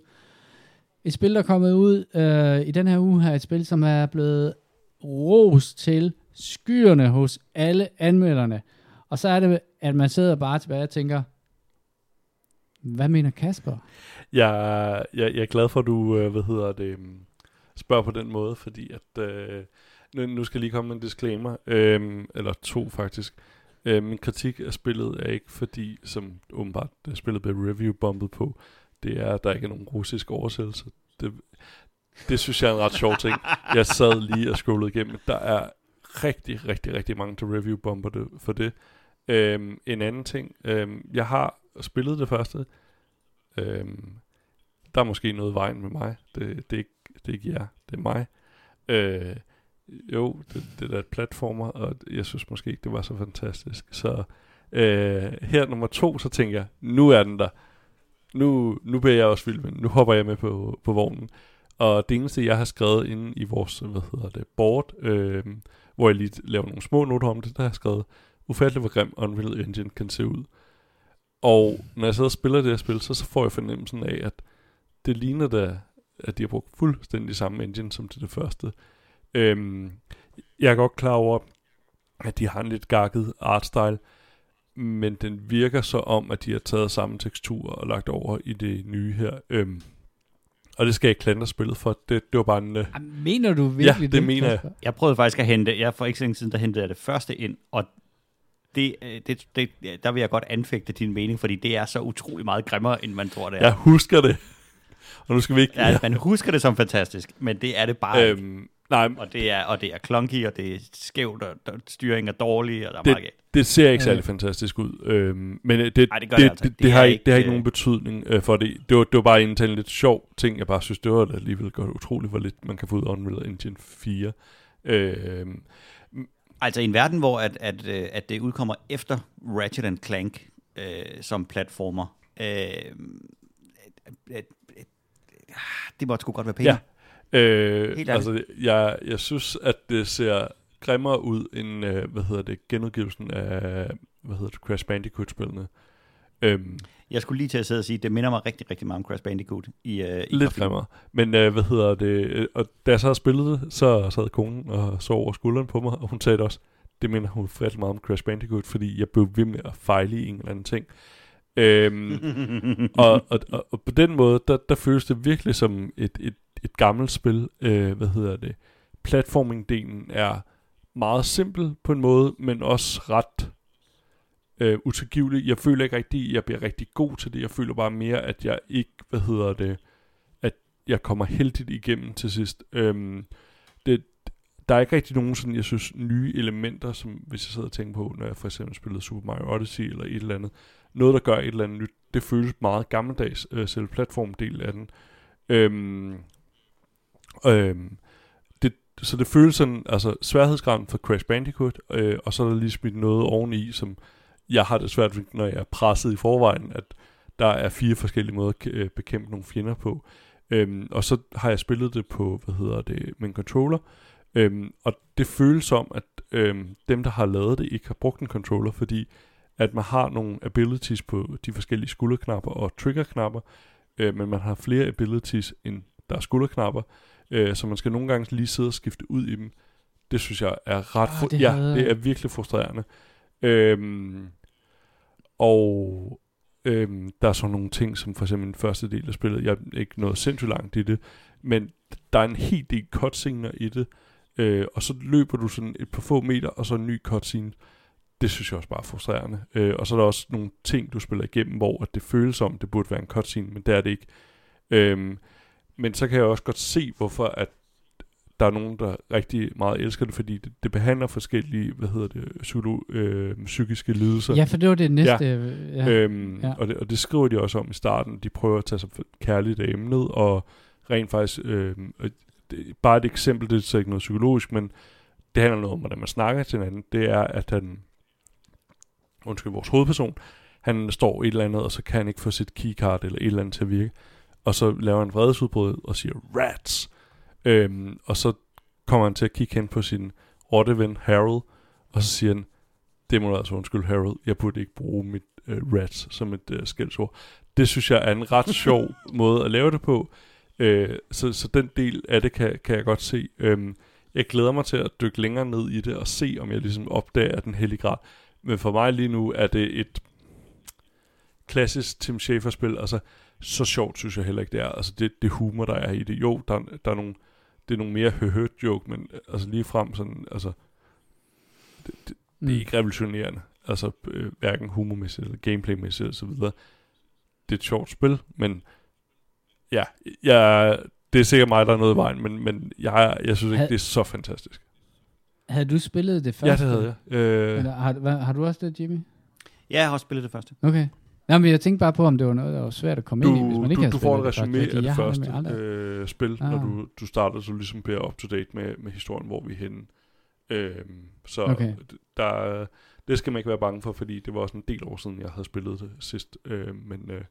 Et spil, der er kommet ud øh, i den her uge her, et spil, som er blevet ros til skyerne hos alle anmelderne. Og så er det, at man sidder bare tilbage og tænker, hvad mener Kasper? Jeg, jeg, jeg er glad for, at du, øh, hvad hedder det, øhm, spørger på den måde, fordi at, øh, nu, nu skal lige komme en disclaimer, øh, eller to faktisk. Øh, min kritik af spillet er ikke fordi, som åbenbart det spillet blev review-bombet på, det er, at der ikke er nogen russisk oversættelse. Det, det synes jeg er en ret sjov ting. Jeg sad lige og scrollede igennem. Der er rigtig, rigtig, rigtig mange til review-bomber det, for det. Øhm, en anden ting. Øhm, jeg har spillet det første. Øhm, der er måske noget vejen med mig. Det, det, er, ikke, det er ikke jer, det er mig. Øh, jo, det, det er et platformer, og jeg synes måske ikke, det var så fantastisk. Så øh, her nummer to, så tænker jeg, nu er den der. Nu, nu bliver jeg også vild med den. Nu hopper jeg med på, på vognen. Og det eneste, jeg har skrevet inde i vores, hvad hedder det, board, øh, hvor jeg lige laver nogle små noter om det, der har jeg skrevet, ufatteligt hvor grim Unreal Engine kan se ud. Og når jeg sidder og spiller det her spil, så, så får jeg fornemmelsen af, at det ligner da, at de har brugt fuldstændig samme engine som til det første. Øhm, jeg er godt klar over, at de har en lidt gakket artstyle, men den virker så om, at de har taget samme tekstur og lagt over i det nye her. Øhm, og det skal jeg ikke klandre spillet for. Det, det var bare en... Øh, Mener du virkelig det mener jeg. Jeg prøvede faktisk at hente, jeg for ikke så længe siden, der hentede jeg det første ind, og det, øh, det, det, der vil jeg godt anfægte din mening, fordi det er så utrolig meget grimmere, end man tror, det er. jeg husker det. Og nu skal vi ikke... Ja, man husker det som fantastisk, men det er det bare ikke. øhm, nej, Og det er, og det er clunky, og det er skævt, og, og styringen er dårlig, og der er Det- meget galt. Det ser ikke Øh. særlig fantastisk ud. Øhm, men øh, det, Ej, det gør det, det altså det, ikke. det, Det har ikke, det har ikke, ikke nogen betydning øh, for det. Det var, det var bare en, en lidt sjov ting, jeg bare synes, det var alligevel godt utroligt, hvor lidt man kan få ud af Unreal Engine 4. Øh, Altså i en verden, hvor at, at, øh, at det udkommer efter Ratchet and Clank øh, som platformer, øh, at, at, at, det måtte sgu godt være pænt. Ja. Øh, ærligt. altså, jeg, jeg synes, at det ser grimmere ud end, øh, hvad hedder det, genudgivelsen af, hvad hedder det, Crash Bandicoot-spillene. Øhm, Jeg skulle lige til at sidde og sige, det minder mig rigtig, rigtig meget om Crash Bandicoot. I, uh, i lidt grimmere. Men øh, hvad hedder det, øh, og da jeg så spillet det, så sad konen og så over skulderen på mig, og hun sagde det også, det minder hun rigtig meget om Crash Bandicoot, fordi jeg blev ved med at fejle i en eller anden ting. Øhm, og, og, og, og på den måde, der, der føles det virkelig som et, et, et gammelt spil. Øh, hvad hedder det? Platforming-delen er meget simpel på en måde, men også ret øh, utilgivelig. Jeg føler ikke rigtig, at jeg bliver rigtig god til det. Jeg føler bare mere, at jeg ikke, hvad hedder det, at jeg kommer heldigt igennem til sidst. Øhm, det, der er ikke rigtig nogen sådan, jeg synes, nye elementer, som hvis jeg sidder og tænker på, når jeg for eksempel spillede Super Mario Odyssey eller et eller andet. Noget, der gør et eller andet nyt. Det føles meget gammeldags, øh, selv platformdel af den. Øhm, øhm, det, så det føles sådan, altså sværhedsgraden for Crash Bandicoot, øh, og så er der lige smidt noget oveni, som jeg har det svært, når jeg er presset i forvejen, at der er fire forskellige måder at øh, bekæmpe nogle fjender på. Øhm, og så har jeg spillet det på, hvad hedder det, en controller, øhm, og det føles som, at øhm, dem, der har lavet det, ikke har brugt en controller, fordi at man har nogle abilities på de forskellige skulderknapper og triggerknapper, øh, men man har flere abilities, end der er skulderknapper, øh, så man skal nogle gange lige sidde og skifte ud i dem. Det synes jeg er ret... Fu- det ja, havde- det er virkelig frustrerende. Øhm, og øhm, der er så nogle ting, som for eksempel den første del af spillet, jeg er ikke nået sindssygt langt i det, men der er en helt del cutscener i det, øh, og så løber du sådan et par få meter, og så en ny cutscene. Det synes jeg også bare er frustrerende. Øh, og så er der også nogle ting, du spiller igennem, hvor at det føles som, det burde være en cutscene, men det er det ikke. Øhm, men så kan jeg også godt se, hvorfor at der er nogen, der rigtig meget elsker det, fordi det, det behandler forskellige, hvad hedder det, psykolo, øh, psykiske lidelser. Ja, for det var det næste. Ja. Ja. Øhm, Ja. ja. og, det, og det skriver de også om i starten. De prøver at tage sig kærligt af emnet, og rent faktisk, øh, det, bare et eksempel, det er så ikke noget psykologisk, men det handler noget om, hvordan man snakker til hinanden. Det er, at han, undskyld, vores hovedperson, han står et eller andet, og så kan han ikke få sit keycard eller et eller andet til at virke. Og så laver han vredesudbrud og siger, rats! Øhm, og så kommer han til at kigge hen på sin rotteven Harold, og så siger han, det må du altså undskylde Harold, jeg burde ikke bruge mit øh, rats som et øh, skældsord. Det synes jeg er en ret sjov måde at lave det på. Øh, så, så den del af det kan, kan jeg godt se. Øhm, jeg glæder mig til at dykke længere ned i det og se, om jeg ligesom opdager den hellige grad. Men for mig lige nu er det et klassisk Tim Schafer-spil. Altså, så sjovt synes jeg heller ikke, det er. Altså, det, det humor, der er i det. Jo, der, der er nogle, det er nogle mere høhøt joke, men altså lige frem sådan, altså, det, det, Mm. det er ikke revolutionerende. Altså, øh, hverken humormæssigt eller gameplaymæssigt og så videre. Det er et sjovt spil, men ja, jeg, det er sikkert mig, der er noget i vejen, men, men jeg, jeg synes ikke, Had- det er så fantastisk. Havde du spillet det første? Ja, det havde jeg. Øh, Eller, har, hvad, har du også det, Jimmy? Ja, jeg har også spillet det første. Okay. Jamen, jeg tænkte bare på, om det var noget, der var svært at komme du, ind i, hvis man ikke du, havde du får et resume af det første øh, spil, Ah. når du, du starter, så du ligesom bliver up to date med, med historien, hvor vi er henne. Øh, så Okay. der, er- det skal man ikke være bange for, fordi det var også en del år siden, jeg havde spillet det sidst. Øh, men øh,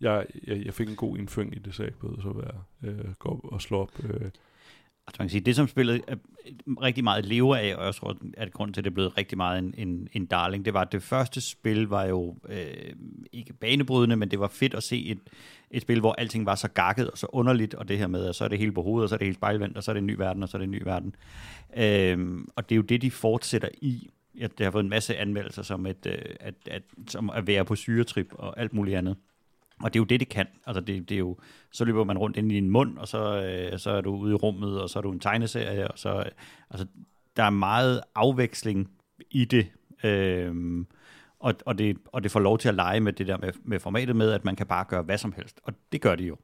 jeg, jeg, jeg fik en god indføring i det, så jeg behøvede så være øh, gå op og slå op. Øh. Altså man kan sige, det som spillet er rigtig meget lever af, og jeg tror, at grund til, at det er blevet rigtig meget en, en, en darling, det var, at det første spil var jo øh, ikke banebrydende, men det var fedt at se et, et spil, hvor alting var så gakket og så underligt, og det her med, at så er det hele på hovedet, og så er det helt spejlvendt, og så er det en ny verden, og så er det en ny verden. Øh, og det er jo det, de fortsætter i. Ja, det har fået en masse anmeldelser som, et, øh, at, at, som at være på syretrip og alt muligt andet. Og det er jo det, det kan. Altså det, det er jo, så løber man rundt ind i din mund, og så, øh, så er du ude i rummet, og så er du en tegneserie, og så, øh, altså, der er meget afveksling i det, øhm, og, og det, og det får lov til at lege med det der med, med formatet med, at man kan bare gøre hvad som helst, og det gør de jo.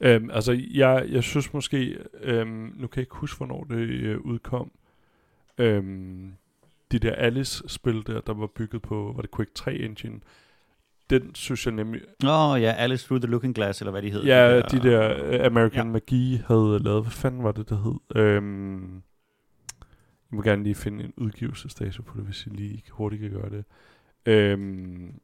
Øhm, altså, jeg, jeg synes måske, øhm, nu kan jeg ikke huske, hvornår det øh, udkom, øhm, de der Alice-spil der, der var bygget på, var det Quick 3 Engine, den synes jeg nemlig, Åh oh, ja, Alice Through the Looking Glass, eller hvad de hed. Ja, de der uh, American Ja. ja. Magi havde lavet, hvad fanden var det, der hed? Øhm, jeg må gerne lige finde en udgivelsesdato på det, hvis jeg lige hurtigt kan gøre det. Øhm,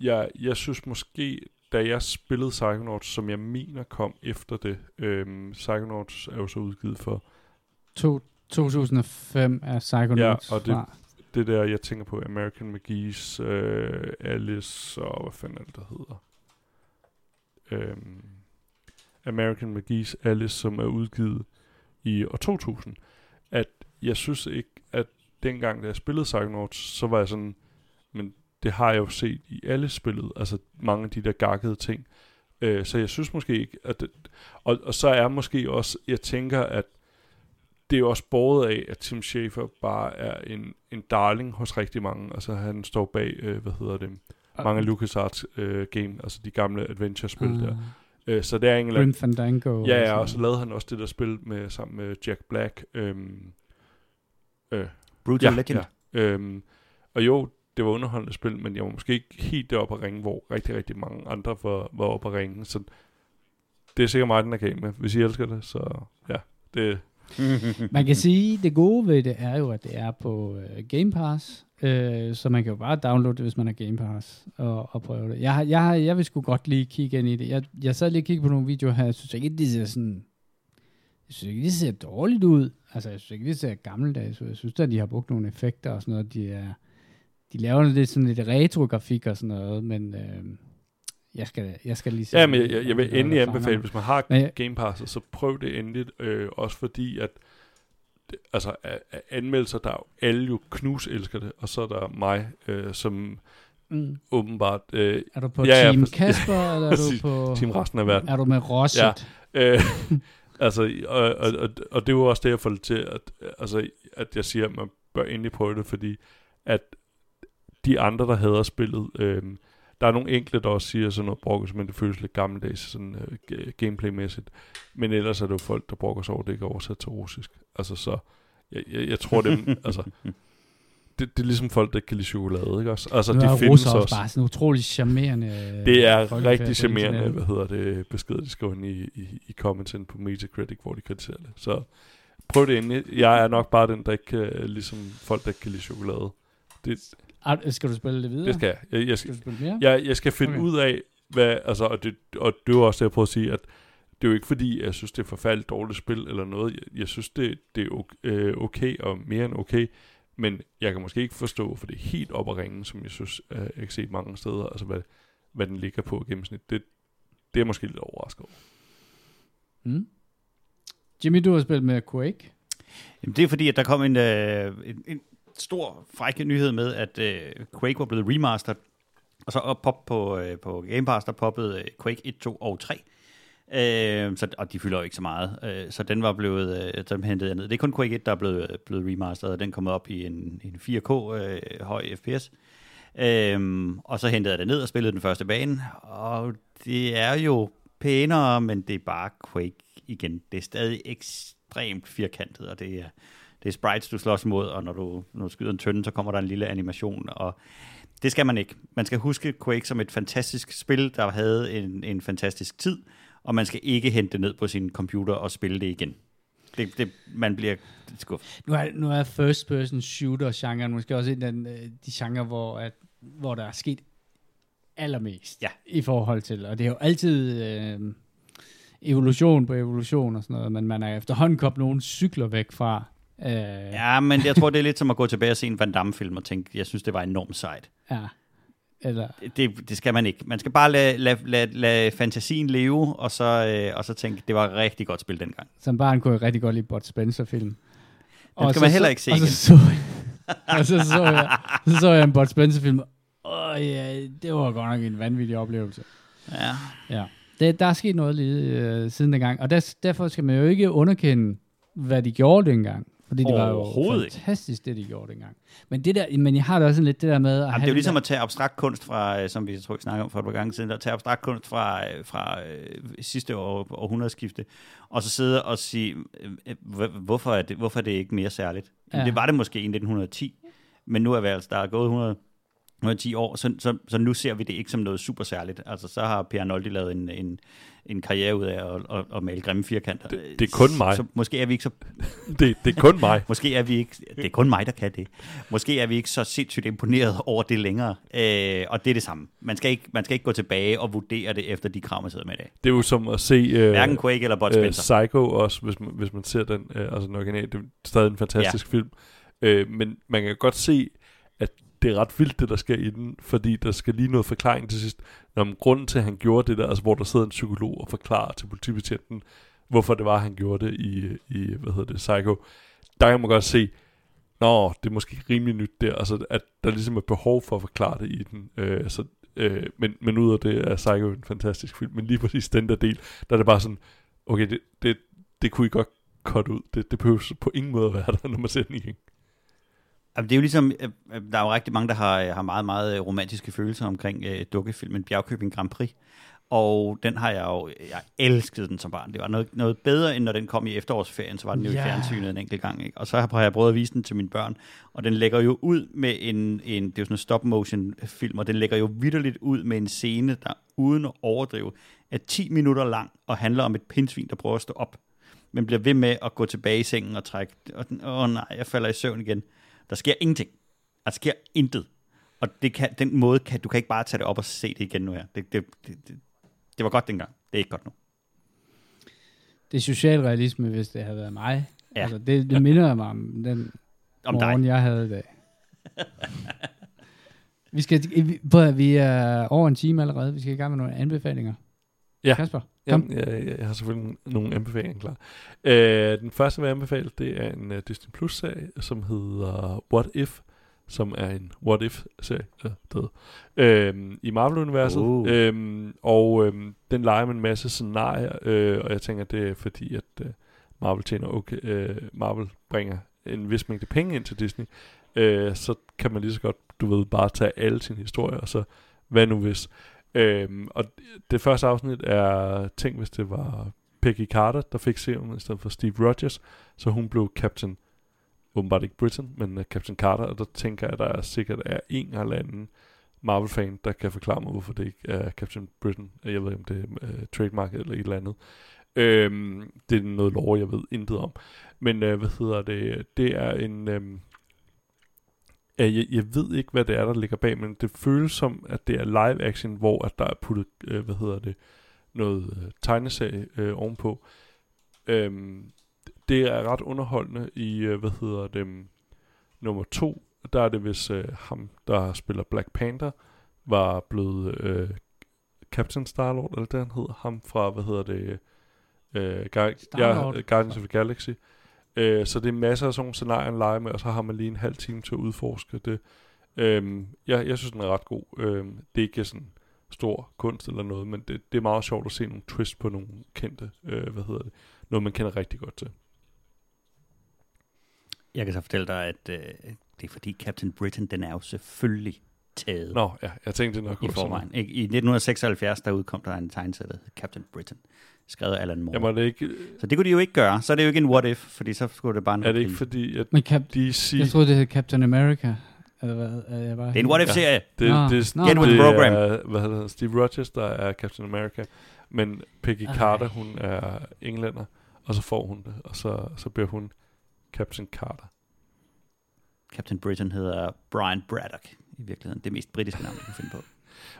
jeg, jeg synes måske, da jeg spillede Psychonauts, som jeg mener kom efter det, øhm, Psychonauts er jo så udgivet for To, 2005 er Psychonauts Ja, og det- fra det der, jeg tænker på, American McGee's øh, Alice, og hvad fanden er det, der hedder? Øhm, American McGee's Alice, som er udgivet i år 2000. At jeg synes ikke, at dengang, da jeg spillede Psychonauts, så var jeg sådan, men det har jeg jo set i alle spillet, altså mange af de der gakkede ting. Øh, så jeg synes måske ikke, at det, og, og så er måske også, jeg tænker, at det er jo også båret af, at Tim Schafer bare er en, en darling hos rigtig mange. Altså han står bag, øh, hvad hedder det, mange af LucasArts øh, game, altså de gamle adventure-spil Ah, der. Øh, så det er en eller Grim Fandango. Ja, ja, og så lavede han også det der spil med, sammen med Jack Black. Øhm, øh, Brutal ja, Legend. Ja, øhm, og jo, det var underholdende spil, men jeg var måske ikke helt deroppe at ringe, hvor rigtig, rigtig mange andre var, var oppe at ringe. Så det er sikkert mig, den er galt med. Hvis I elsker det, så ja, det, Man kan sige, det gode ved det er jo, at det er på øh, Game Pass, øh, så man kan jo bare downloade det, hvis man har Game Pass, og, og prøve det. Jeg, har, jeg, har, jeg vil sgu godt lige kigge ind i det. Jeg, jeg sad lige og kiggede på nogle videoer her, jeg synes ikke, det ser sådan... Jeg synes ikke, det ser dårligt ud. Altså, jeg synes ikke, det ser gammeldags ud. Jeg synes at de har brugt nogle effekter og sådan noget. De, er, de laver lidt sådan lidt retro-grafik og sådan noget, men øh, jeg, skal, jeg skal lige se... Ja, men jeg, jeg, jeg vil endelig anbefale, hvis man har Men jeg- Game Pass, så prøv det endeligt. Øh, også fordi, at det, altså, af, af anmeldelser, der er jo alle jo knus elsker det, og så er der mig, øh, som Mm. åbenbart øh, Er du på Ja, ja, Team præcis. Kasper, eller er du på... team resten af verden. Er du med Rosset? Ja. Øh, altså, og, og, og, og det er jo også det, jeg får til, at, altså, at jeg siger, at man bør endelig prøve det, fordi at de andre, der hader spillet, øh, der er nogle enkelte, der også siger sådan noget brokkes, men det føles lidt gammeldags, sådan øh, ga- gameplaymæssigt. Men ellers er det jo folk, der brokker sig over, det ikke er oversat til russisk. Altså, så jeg, jeg, jeg tror, det, altså, det, det er ligesom folk, der ikke kan lide chokolade, ikke også? Altså, de er findes også. også bare sådan utrolig charmerende. Det er rigtig charmerende, hvad hedder det, beskeder, de skriver ind i, i, i commentsen på Metacritic, hvor de kritiserer det. Så prøv det endelig. Jeg er nok bare den, der ikke kan, ligesom folk, der ikke kan lide chokolade. Det, Ah, Skal du spille det videre? det skal jeg. Jeg, jeg, Skal skal, du spille mere? jeg, jeg skal finde Okay. ud af, hvad, altså, og det, og det er jo også det, jeg prøver at sige, at det er jo ikke fordi, jeg synes, det er forfærdeligt dårligt spil eller noget. Jeg, jeg synes, det, det er okay, øh, okay og mere end okay. Men jeg kan måske ikke forstå, for det er helt op at ringe, som jeg synes, øh, jeg kan se mange steder, altså hvad, hvad den ligger på i gennemsnit. Det, det er måske lidt overrasket over. Mm. Jimmy, du har spillet med Quake. Jamen, det er fordi, at der kom en, øh, en, en stor frække nyhed med, at øh, Quake var blevet remastered. Og så op pop på, øh, på Game Pass, der poppede øh, Quake 1, 2 og 3. Øh, så, og de fylder jo ikke så meget. Øh, så den var blevet, øh, dem hentede jeg ned. Det er kun Quake 1, der er blevet, blevet remasteret, og den kom op i en, en 4K øh, høj FPS. Øhm, og så hentede jeg det ned og spillede den første bane, og det er jo pænere, men det er bare Quake igen. Det er stadig ekstremt firkantet, og det er, det er sprites, du slås mod, og når du, når du skyder en tønde, så kommer der en lille animation, og det skal man ikke. Man skal huske Quake som et fantastisk spil, der havde en, en fantastisk tid, og man skal ikke hente det ned på sin computer og spille det igen. Det, det, man bliver skuffet. Nu er, nu er first person shooter genren måske også en af øh, de genre, hvor, at, hvor der er sket allermest Ja. i forhold til, og det er jo altid øh, evolution på evolution og sådan noget, men man er efterhånden kommet nogle cykler væk fra. Øh, ja. Men jeg tror, det er lidt som at gå tilbage og se en Van Damme-film og tænke, jeg synes, det var enormt sejt. ja. Eller, Det, det skal man ikke. Man skal bare lade, lade, lade, lade fantasien leve, og så, øh, og så tænke, det var rigtig godt spil dengang. som barn kunne jeg rigtig godt lide Bud Spencer-film. Den skal man heller ikke se og så, igen. så, og så så jeg, så så jeg en Bud Spencer-film. Åh ja, det var godt nok en vanvittig oplevelse. Ja. Ja. Det, der er sket noget lige øh, siden dengang, og der, derfor skal man jo ikke underkende, hvad de gjorde dengang. Fordi det var jo Overhovedet ikke. fantastisk, det de gjorde dengang. Men, det der, men jeg har da også lidt det der med... At Jamen, det er jo ligesom der, at tage abstrakt kunst fra, øh, som vi tror, vi snakker om for et par gange siden, at tage abstrakt kunst fra, øh, fra øh, sidste år, århundredeskifte, og så sidde og sige, hvor- hvorfor er, det, hvorfor er det ikke mere særligt? Ja. Det var det måske i 1910, men nu er vi altså, der er gået nu er 10 år, så, så, så nu ser vi det ikke som noget super særligt. Altså, så har Per Noldi lavet en, en, en karriere ud af at, at, at male grimme firkanter. Det, det er kun mig. Så måske er vi ikke så... det, det er kun mig. måske er vi ikke... Det er kun mig, der kan det. Måske er vi ikke så sindssygt imponeret over det længere. Øh, og det er det samme. Man skal, ikke, man skal ikke gå tilbage og vurdere det efter de krav, man sidder med i dag. Det er jo som at se... Øh, Hverken Quake eller Bud Spencer. Øh, Psycho også, hvis man, hvis man ser den, øh, altså den originale. Det er stadig en fantastisk ja. film. Øh, men man kan godt se, det er ret vildt, det der sker i den, fordi der skal lige noget forklaring til sidst. Når man, grunden til, at han gjorde det der, altså hvor der sidder en psykolog og forklarer til politibetjenten, hvorfor det var, han gjorde det i, i hvad hedder det, Psycho, der kan man godt se, nå, det er måske rimelig nyt der, altså at der ligesom er behov for at forklare det i den. Øh, så, øh, men, men ud af det er Psycho en fantastisk film, men lige præcis den der del, der er det bare sådan, okay, det, det, det kunne I godt cut ud. Det, det behøver på ingen måde at være der, når man ser den igen. Det er jo ligesom, øh, øh, der er jo rigtig mange, der har, har meget, meget romantiske følelser omkring uh, dukkefilmen Bjergkøbing Grand Prix. Og den har jeg jo, jeg elskede den som barn. Det var noget, noget bedre, end når den kom i efterårsferien, så var den jo yeah. i fjernsynet en enkelt gang. Ikke? Og så har jeg prøvet at vise den til mine børn, og den lægger jo ud med en, en det er jo sådan en stop-motion film, og den lægger jo vidderligt ud med en scene, der uden at overdrive, er 10 minutter lang, og handler om et pindsvin, der prøver at stå op, men bliver ved med at gå tilbage i sengen og trække, åh oh, nej, jeg falder i søvn igen. Der sker ingenting. Der sker intet. Og det kan, den måde, kan, du kan ikke bare tage det op og se det igen nu her. Det, det, det, det, det var godt dengang. Det er ikke godt nu. Det er socialrealisme, hvis det havde været mig. Ja. Altså, det, det minder mig om den om morgen, dig. jeg havde i dag. vi skal, prøv at, vi er over en time allerede. Vi skal i gang med nogle anbefalinger. Ja. Kasper. Ja, jeg, jeg har selvfølgelig nogle anbefalinger klar. Øh, den første, jeg vil anbefale, det er en uh, Disney Plus-serie, som hedder What If, som er en What If-serie ja, det, øh, i Marvel-universet. Uh. Øh, og øh, den leger med en masse scenarier, øh, og jeg tænker, det er fordi, at øh, Marvel tjener okay, øh, Marvel bringer en vis mængde penge ind til Disney, øh, så kan man lige så godt, du ved, bare tage alle sine historier, og så hvad nu hvis. Øhm, og det første afsnit er, tænk hvis det var Peggy Carter, der fik serien i stedet for Steve Rogers, så hun blev Captain, åbenbart ikke Britain, men uh, Captain Carter, og der tænker jeg, at der er sikkert er en eller anden Marvel-fan, der kan forklare mig, hvorfor det ikke er Captain Britain. Jeg ved ikke, om det er uh, trademark eller et eller andet. Øhm, det er noget lov, jeg ved intet om. Men uh, hvad hedder det? Det er en... Um, jeg, jeg ved ikke, hvad det er, der ligger bag, men det føles som, at det er live action, hvor at der er puttet, øh, hvad hedder det, noget øh, tegneserie øh, ovenpå. Øhm, det er ret underholdende i, øh, hvad hedder det, um, nummer to, der er det hvis øh, ham, der spiller Black Panther, var blevet øh, Captain Star-Lord, eller det han hedder, ham fra, hvad hedder det, øh, Gar- ja, Guardians of the Galaxy. Øh, så det er masser af sådan nogle scenarier, at lege med, og så har man lige en halv time til at udforske det. Øh, jeg, jeg synes, den er ret god. Øh, det er ikke sådan stor kunst eller noget, men det, det er meget sjovt at se nogle twist på nogle kendte, øh, hvad hedder det, noget man kender rigtig godt til. Jeg kan så fortælle dig, at øh, det er fordi Captain Britain, den er jo selvfølgelig taget. Nå, ja, jeg tænkte det nok i forvejen. I, I 1976, der udkom der en tegneserie, Captain Britain skrevet af Alan Moore. Jamen, det ikke... Så det kunne de jo ikke gøre. Så er det jo ikke en what if, fordi så skulle det bare... Er det ikke fordi, at Men Cap- DC... Jeg troede, det hed Captain America. Eller hvad, er jeg bare det er en what if-serie. Ja, det, no. det, no, Get with the program. Er, hvad hedder det, Steve Rogers, der er Captain America. Men Peggy Ej. Carter, hun er englænder. Og så får hun det. Og så, så bliver hun Captain Carter. Captain Britain hedder Brian Braddock i virkeligheden. Det mest britiske navn, jeg kan finde på.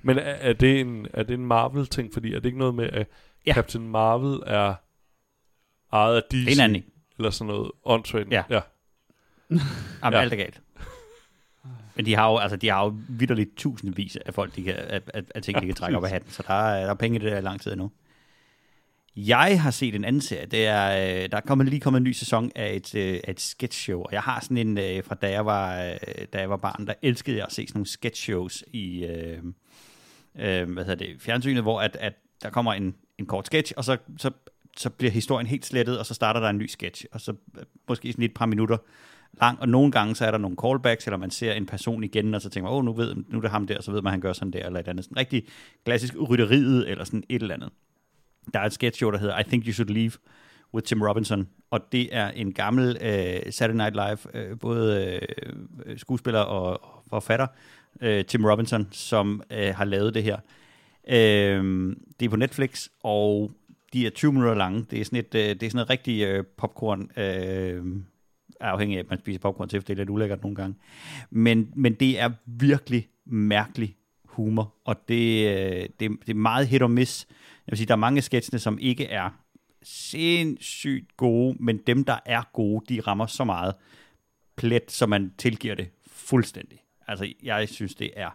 Men er, er, det en, er det en Marvel-ting? Fordi er det ikke noget med, at ja. Captain Marvel er ejet af DC. En anden. Eller sådan noget åndssvagt. Ja. ja. Jamen, ja. alt er galt. Men de har jo, altså, de har jo vidderligt tusindvis af folk, de kan, af, af, af ting, de kan trække op af hatten. Så der er, der er penge i det der lang tid endnu. Jeg har set en anden serie. Det er, øh, der er kommet, lige kommet en ny sæson af et, øh, af et sketch show. Og jeg har sådan en, øh, fra da jeg var, da jeg var barn, der elskede jeg at se sådan nogle sketch shows i, øh, hvad hedder det, fjernsynet, hvor at, at der kommer en, en kort sketch, og så, så, så bliver historien helt slettet, og så starter der en ny sketch, og så øh, måske sådan et par minutter lang, og nogle gange så er der nogle callbacks, eller man ser en person igen, og så tænker man, åh, nu, ved, nu er det ham der, så ved man, at han gør sådan der, eller et andet. Sådan rigtig klassisk rytteriet, eller sådan et eller andet. Der er et sketch show, der hedder I Think You Should Leave, with Tim Robinson, og det er en gammel øh, Saturday Night Live, øh, både øh, skuespiller og, og forfatter, øh, Tim Robinson, som øh, har lavet det her. Øh, det er på Netflix, og de er 20 minutter lange. Det er sådan et, øh, det er sådan et rigtig øh, popcorn, øh, afhængig af, at man spiser popcorn til, for det er lidt ulækkert nogle gange. Men, men det er virkelig mærkelig humor, og det, øh, det, det er meget hit og miss. Jeg vil sige, der er mange sketsene, som ikke er sindssygt gode, men dem, der er gode, de rammer så meget plet, så man tilgiver det fuldstændig. Altså, jeg synes, det er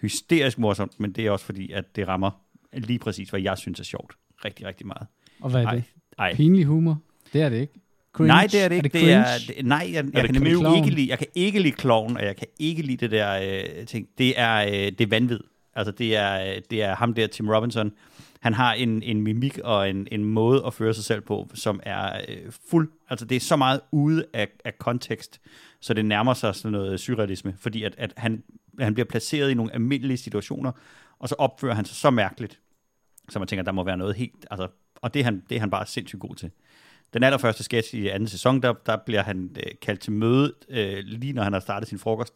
hysterisk morsomt, men det er også fordi, at det rammer lige præcis, hvad jeg synes er sjovt. Rigtig, rigtig meget. Og hvad er Ej, det? ej. Pinlig humor? Det er det ikke. Cringe? Nej, det er det ikke. Er det, det er, det, nej, jeg, jeg det kan nemlig ikke lide, jeg kan ikke lide kloven, og jeg kan ikke lide det der øh, ting. Det er, øh, det er vanvid. Altså, det er, øh, det er ham der, Tim Robinson. Han har en, en mimik og en, en måde at føre sig selv på, som er øh, fuld. Altså, det er så meget ude af, af kontekst, så det nærmer sig sådan noget surrealisme, fordi at, at han, han bliver placeret i nogle almindelige situationer, og så opfører han sig så mærkeligt, så man tænker, der må være noget helt... Altså, og det er, han, det er han bare sindssygt god til. Den allerførste sketch i anden sæson, der, der bliver han øh, kaldt til møde, øh, lige når han har startet sin frokost,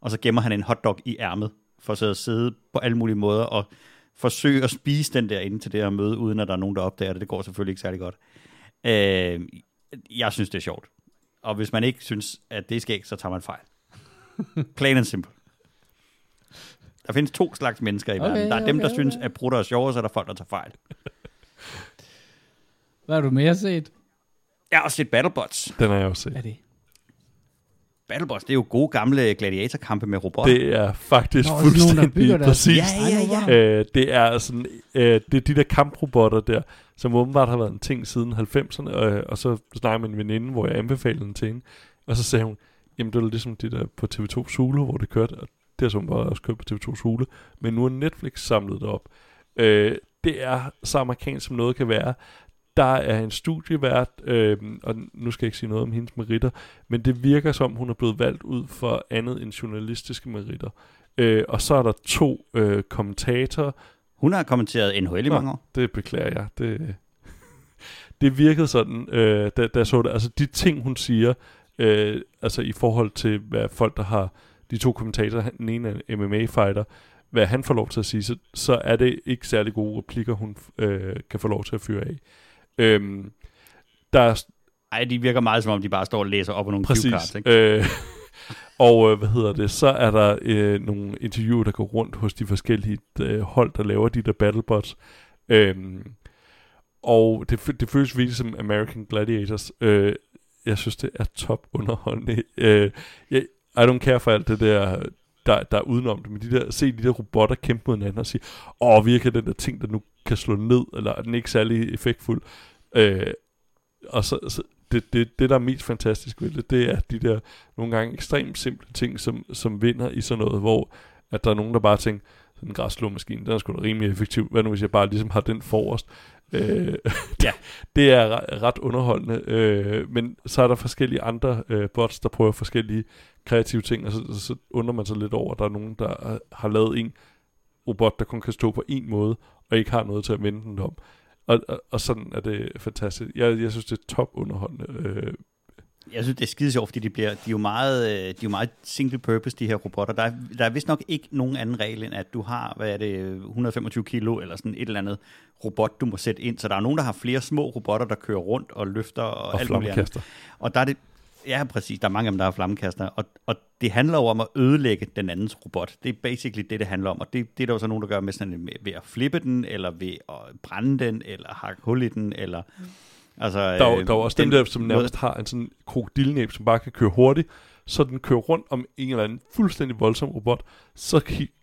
og så gemmer han en hotdog i ærmet, for så at sidde på alle mulige måder og forsøge at spise den der inde til det her møde, uden at der er nogen, der opdager det. Det går selvfølgelig ikke særlig godt. Øh, jeg synes, det er sjovt. Og hvis man ikke synes, at det er skægt, så tager man fejl. Plain and simple. Der findes to slags mennesker i Okay, verden. Der er dem, der okay, synes, okay. at prutter er sjove, og så er der folk, der tager fejl. Hvad har du mere set? Jeg har også set Battlebots. Den er jeg også set. Hvad er det? Battlebots, det er jo gode gamle gladiatorkampe med robotter. Det er faktisk Nå, sådan nogen, der fuldstændig præcis. Ja, ja, ja. Øh, det er sådan, øh, det er de der kamprobotter der, som åbenbart har været en ting siden 90'erne, og, og så snakker med en veninde, hvor jeg anbefalede den til hende, og så sagde hun, jamen det var ligesom det der på TV2 Zulu, hvor det kørte, og det har så bare også kørt på TV2 Zulu, men nu har Netflix samlet det op. Øh, det er så amerikansk, som noget kan være. Der er en studievært, øh, og nu skal jeg ikke sige noget om hendes meritter, men det virker som, hun er blevet valgt ud for andet end journalistiske meritter. Øh, og så er der to øh, kommentatorer, hun har kommenteret NHL i Nå. mange år. det beklager jeg. Det, det virkede sådan, øh, da, da jeg så det. Altså de ting, hun siger, øh, altså i forhold til, hvad folk, der har de to kommentatorer, den ene er MMA-fighter, hvad han får lov til at sige, så, så er det ikke særlig gode replikker, hun øh, kan få lov til at fyre af. Øhm, der er Ej, de virker meget som om, de bare står og læser op på nogle cue cards. Præcis. Ikke? Øh, og øh, hvad hedder det? Så er der øh, nogle interviewer, der går rundt hos de forskellige øh, hold, der laver de der battlebots. Øhm, og det, det føles virkelig som American Gladiators. Øh, jeg synes, det er top underholdende. Øh, jeg, I don't care for alt det der, der, der er udenom det, men de der, se de der robotter kæmpe mod hinanden og sige, åh, virker den der ting, der nu kan slå ned, eller er den ikke særlig effektfuld? Øh, og så, så det, det, det, der er mest fantastisk ved det, det er de der nogle gange ekstremt simple ting, som, som vinder i sådan noget, hvor at der er nogen, der bare tænker, sådan en græsslåmaskine, den er sgu da rimelig effektiv. Hvad nu, hvis jeg bare ligesom har den forrest? Øh, Ja. det er ret, ret underholdende. Øh, men så er der forskellige andre øh, bots, der prøver forskellige kreative ting, og så, så undrer man sig lidt over, at der er nogen, der har- har lavet en robot, der kun kan stå på en måde, og ikke har noget til at vende den om. Og, og, og sådan er det fantastisk. Jeg, jeg synes, det er top underholdende. Øh, Jeg synes, det er skide sjovt, fordi de, bliver, de, er jo meget, øh, de er jo meget single purpose, de her robotter. Der er, der er vist nok ikke nogen anden regel, end at du har, hvad er det, 125 kilo eller sådan et eller andet robot, du må sætte ind. Så der er nogen, der har flere små robotter, der kører rundt og løfter og, og alt muligt andet. Og der er det, ja præcis, der er mange af dem, der har flammekaster, og, og det handler jo om at ødelægge den andens robot. Det er basically det, det handler om, og det, det er der jo så nogen, der gør med sådan med, ved at flippe den, eller ved at brænde den, eller hakke hul i den, eller... Altså, Der er, øh, der er også den, der, som nærmest har en sådan krokodilnæb, som bare kan køre hurtigt, så den kører rundt om en eller anden fuldstændig voldsom robot, så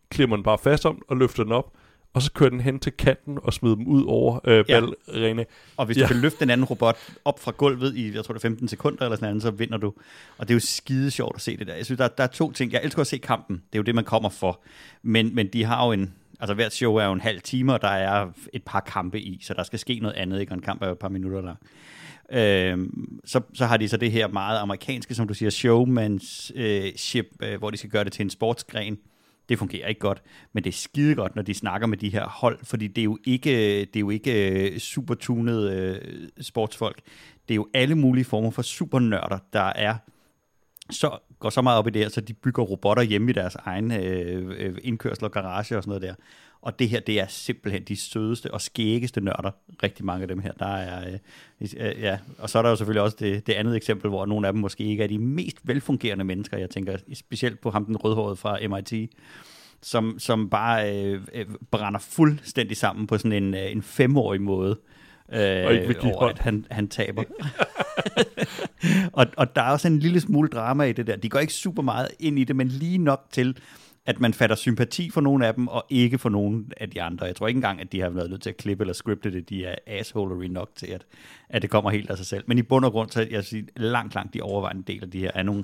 klemmer den bare fast om og løfter den op, og så kører den hen til kanten og smider dem ud over øh, Ja. ballerene. Og hvis Ja. ja. du kan løfte den anden robot op fra gulvet i, jeg tror det er 15 sekunder eller sådan noget, så vinder du. Og det er jo skide sjovt at se det der. Jeg synes, der, der er to ting. Jeg elsker at se kampen. Det er jo det, man kommer for. Men, men de har jo en, altså hvert show er jo en halv time, og der er et par kampe i, så der skal ske noget andet, ikke? Og en kamp er jo et par minutter lang. Øhm, så, så har de så det her meget amerikanske, som du siger, showmanship, øh, hvor de skal gøre det til en sportsgren. Det fungerer ikke godt, men det er skide godt, når de snakker med de her hold, fordi det er jo ikke, det er jo ikke super supertunede øh, sportsfolk. Det er jo alle mulige former for supernørder, der er så går så meget op i det her, så de bygger robotter hjemme i deres egen øh, øh indkørsel og garage og sådan noget der. Og det her, det er simpelthen de sødeste og skæggeste nørder, rigtig mange af dem her. Der er, øh, øh, ja. Og så er der jo selvfølgelig også det, det andet eksempel, hvor nogle af dem måske ikke er de mest velfungerende mennesker. Jeg tænker specielt på ham, den rødhårede fra MIT, som, som bare øh, øh, brænder fuldstændig sammen på sådan en, øh, en femårig måde. Øh, Og ikke vil give over, at han, han taber. og, og der er også en lille smule drama i det der. De går ikke super meget ind i det, men lige nok til, at man fatter sympati for nogle af dem, og ikke for nogen af de andre. Jeg tror ikke engang, at de har været nødt til at klippe eller scripte det. De er assholery nok til, at, at det kommer helt af sig selv. Men i bund og grund, så jeg sige, langt, langt de overvejende del af de her er nogle,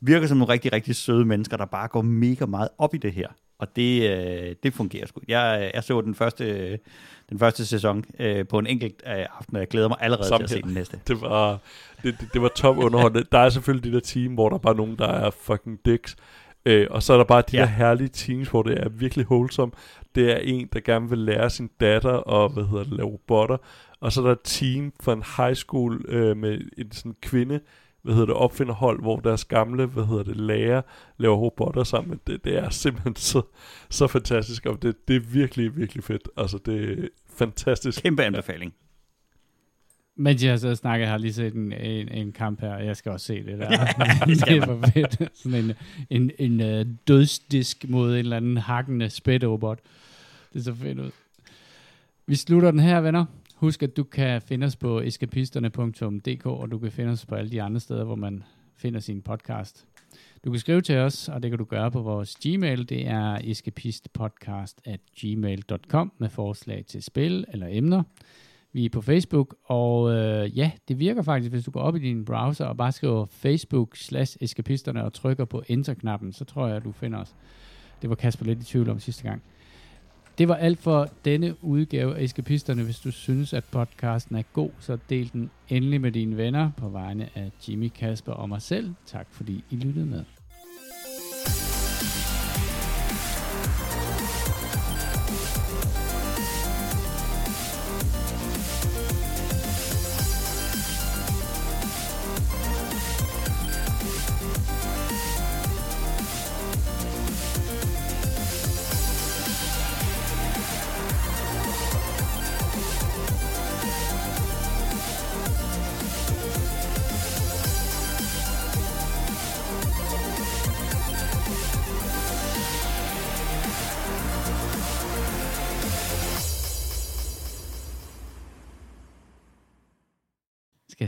virker som nogle rigtig, rigtig søde mennesker, der bare går mega meget op i det her. Og det, øh, det fungerer sgu. Jeg, jeg så den første, den første sæson øh, på en enkelt øh, aften, og jeg glæder mig allerede Samme til at se den næste. Det var, det, det, det var top underholdende. Der er selvfølgelig de der team, hvor der er bare nogen, der er fucking dicks. Øh, og så er der bare de Ja. der herlige teams, hvor det er virkelig wholesome. Det er en, der gerne vil lære sin datter at hvad hedder det, lave robotter. Og så er der et team fra en high school øh, med en sådan kvinde, hvad hedder det, opfinderhold, hvor deres gamle, hvad hedder det, lærer laver robotter sammen. Det, det er simpelthen så, så fantastisk, og det, det er virkelig, virkelig fedt. Altså, det er fantastisk. Kæmpe anbefaling. Mens jeg så snakker, jeg har lige set en, en, en kamp her, og jeg skal også se det der. Det er for fedt. Sådan en, en, en uh, dødsdisk mod en eller anden hakkende spætterobot. Det ser fedt ud. Vi slutter den her, venner. Husk, at du kan finde os på eskapisterne.dk, og du kan finde os på alle de andre steder, hvor man finder sin podcast. Du kan skrive til os, og det kan du gøre på vores Gmail. Det er eskapistpodcast at gmail.com med forslag til spil eller emner. Vi er på Facebook, og øh, ja, det virker faktisk, hvis du går op i din browser og bare skriver Facebook slash eskapisterne og trykker på enter-knappen, så tror jeg, at du finder os. Det var Kasper lidt i tvivl om sidste gang. Det var alt for denne udgave af Eskapisterne. Hvis du synes, at podcasten er god, så del den endelig med dine venner på vegne af Jimmy, Kasper og mig selv. Tak fordi I lyttede med.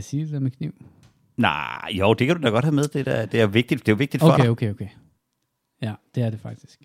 Sige det der med kniv? Nej, jo, det kan du da godt have med. Det, der, det er vigtigt. Det er jo vigtigt for dig. Okay, okay, okay. Ja, det er det faktisk.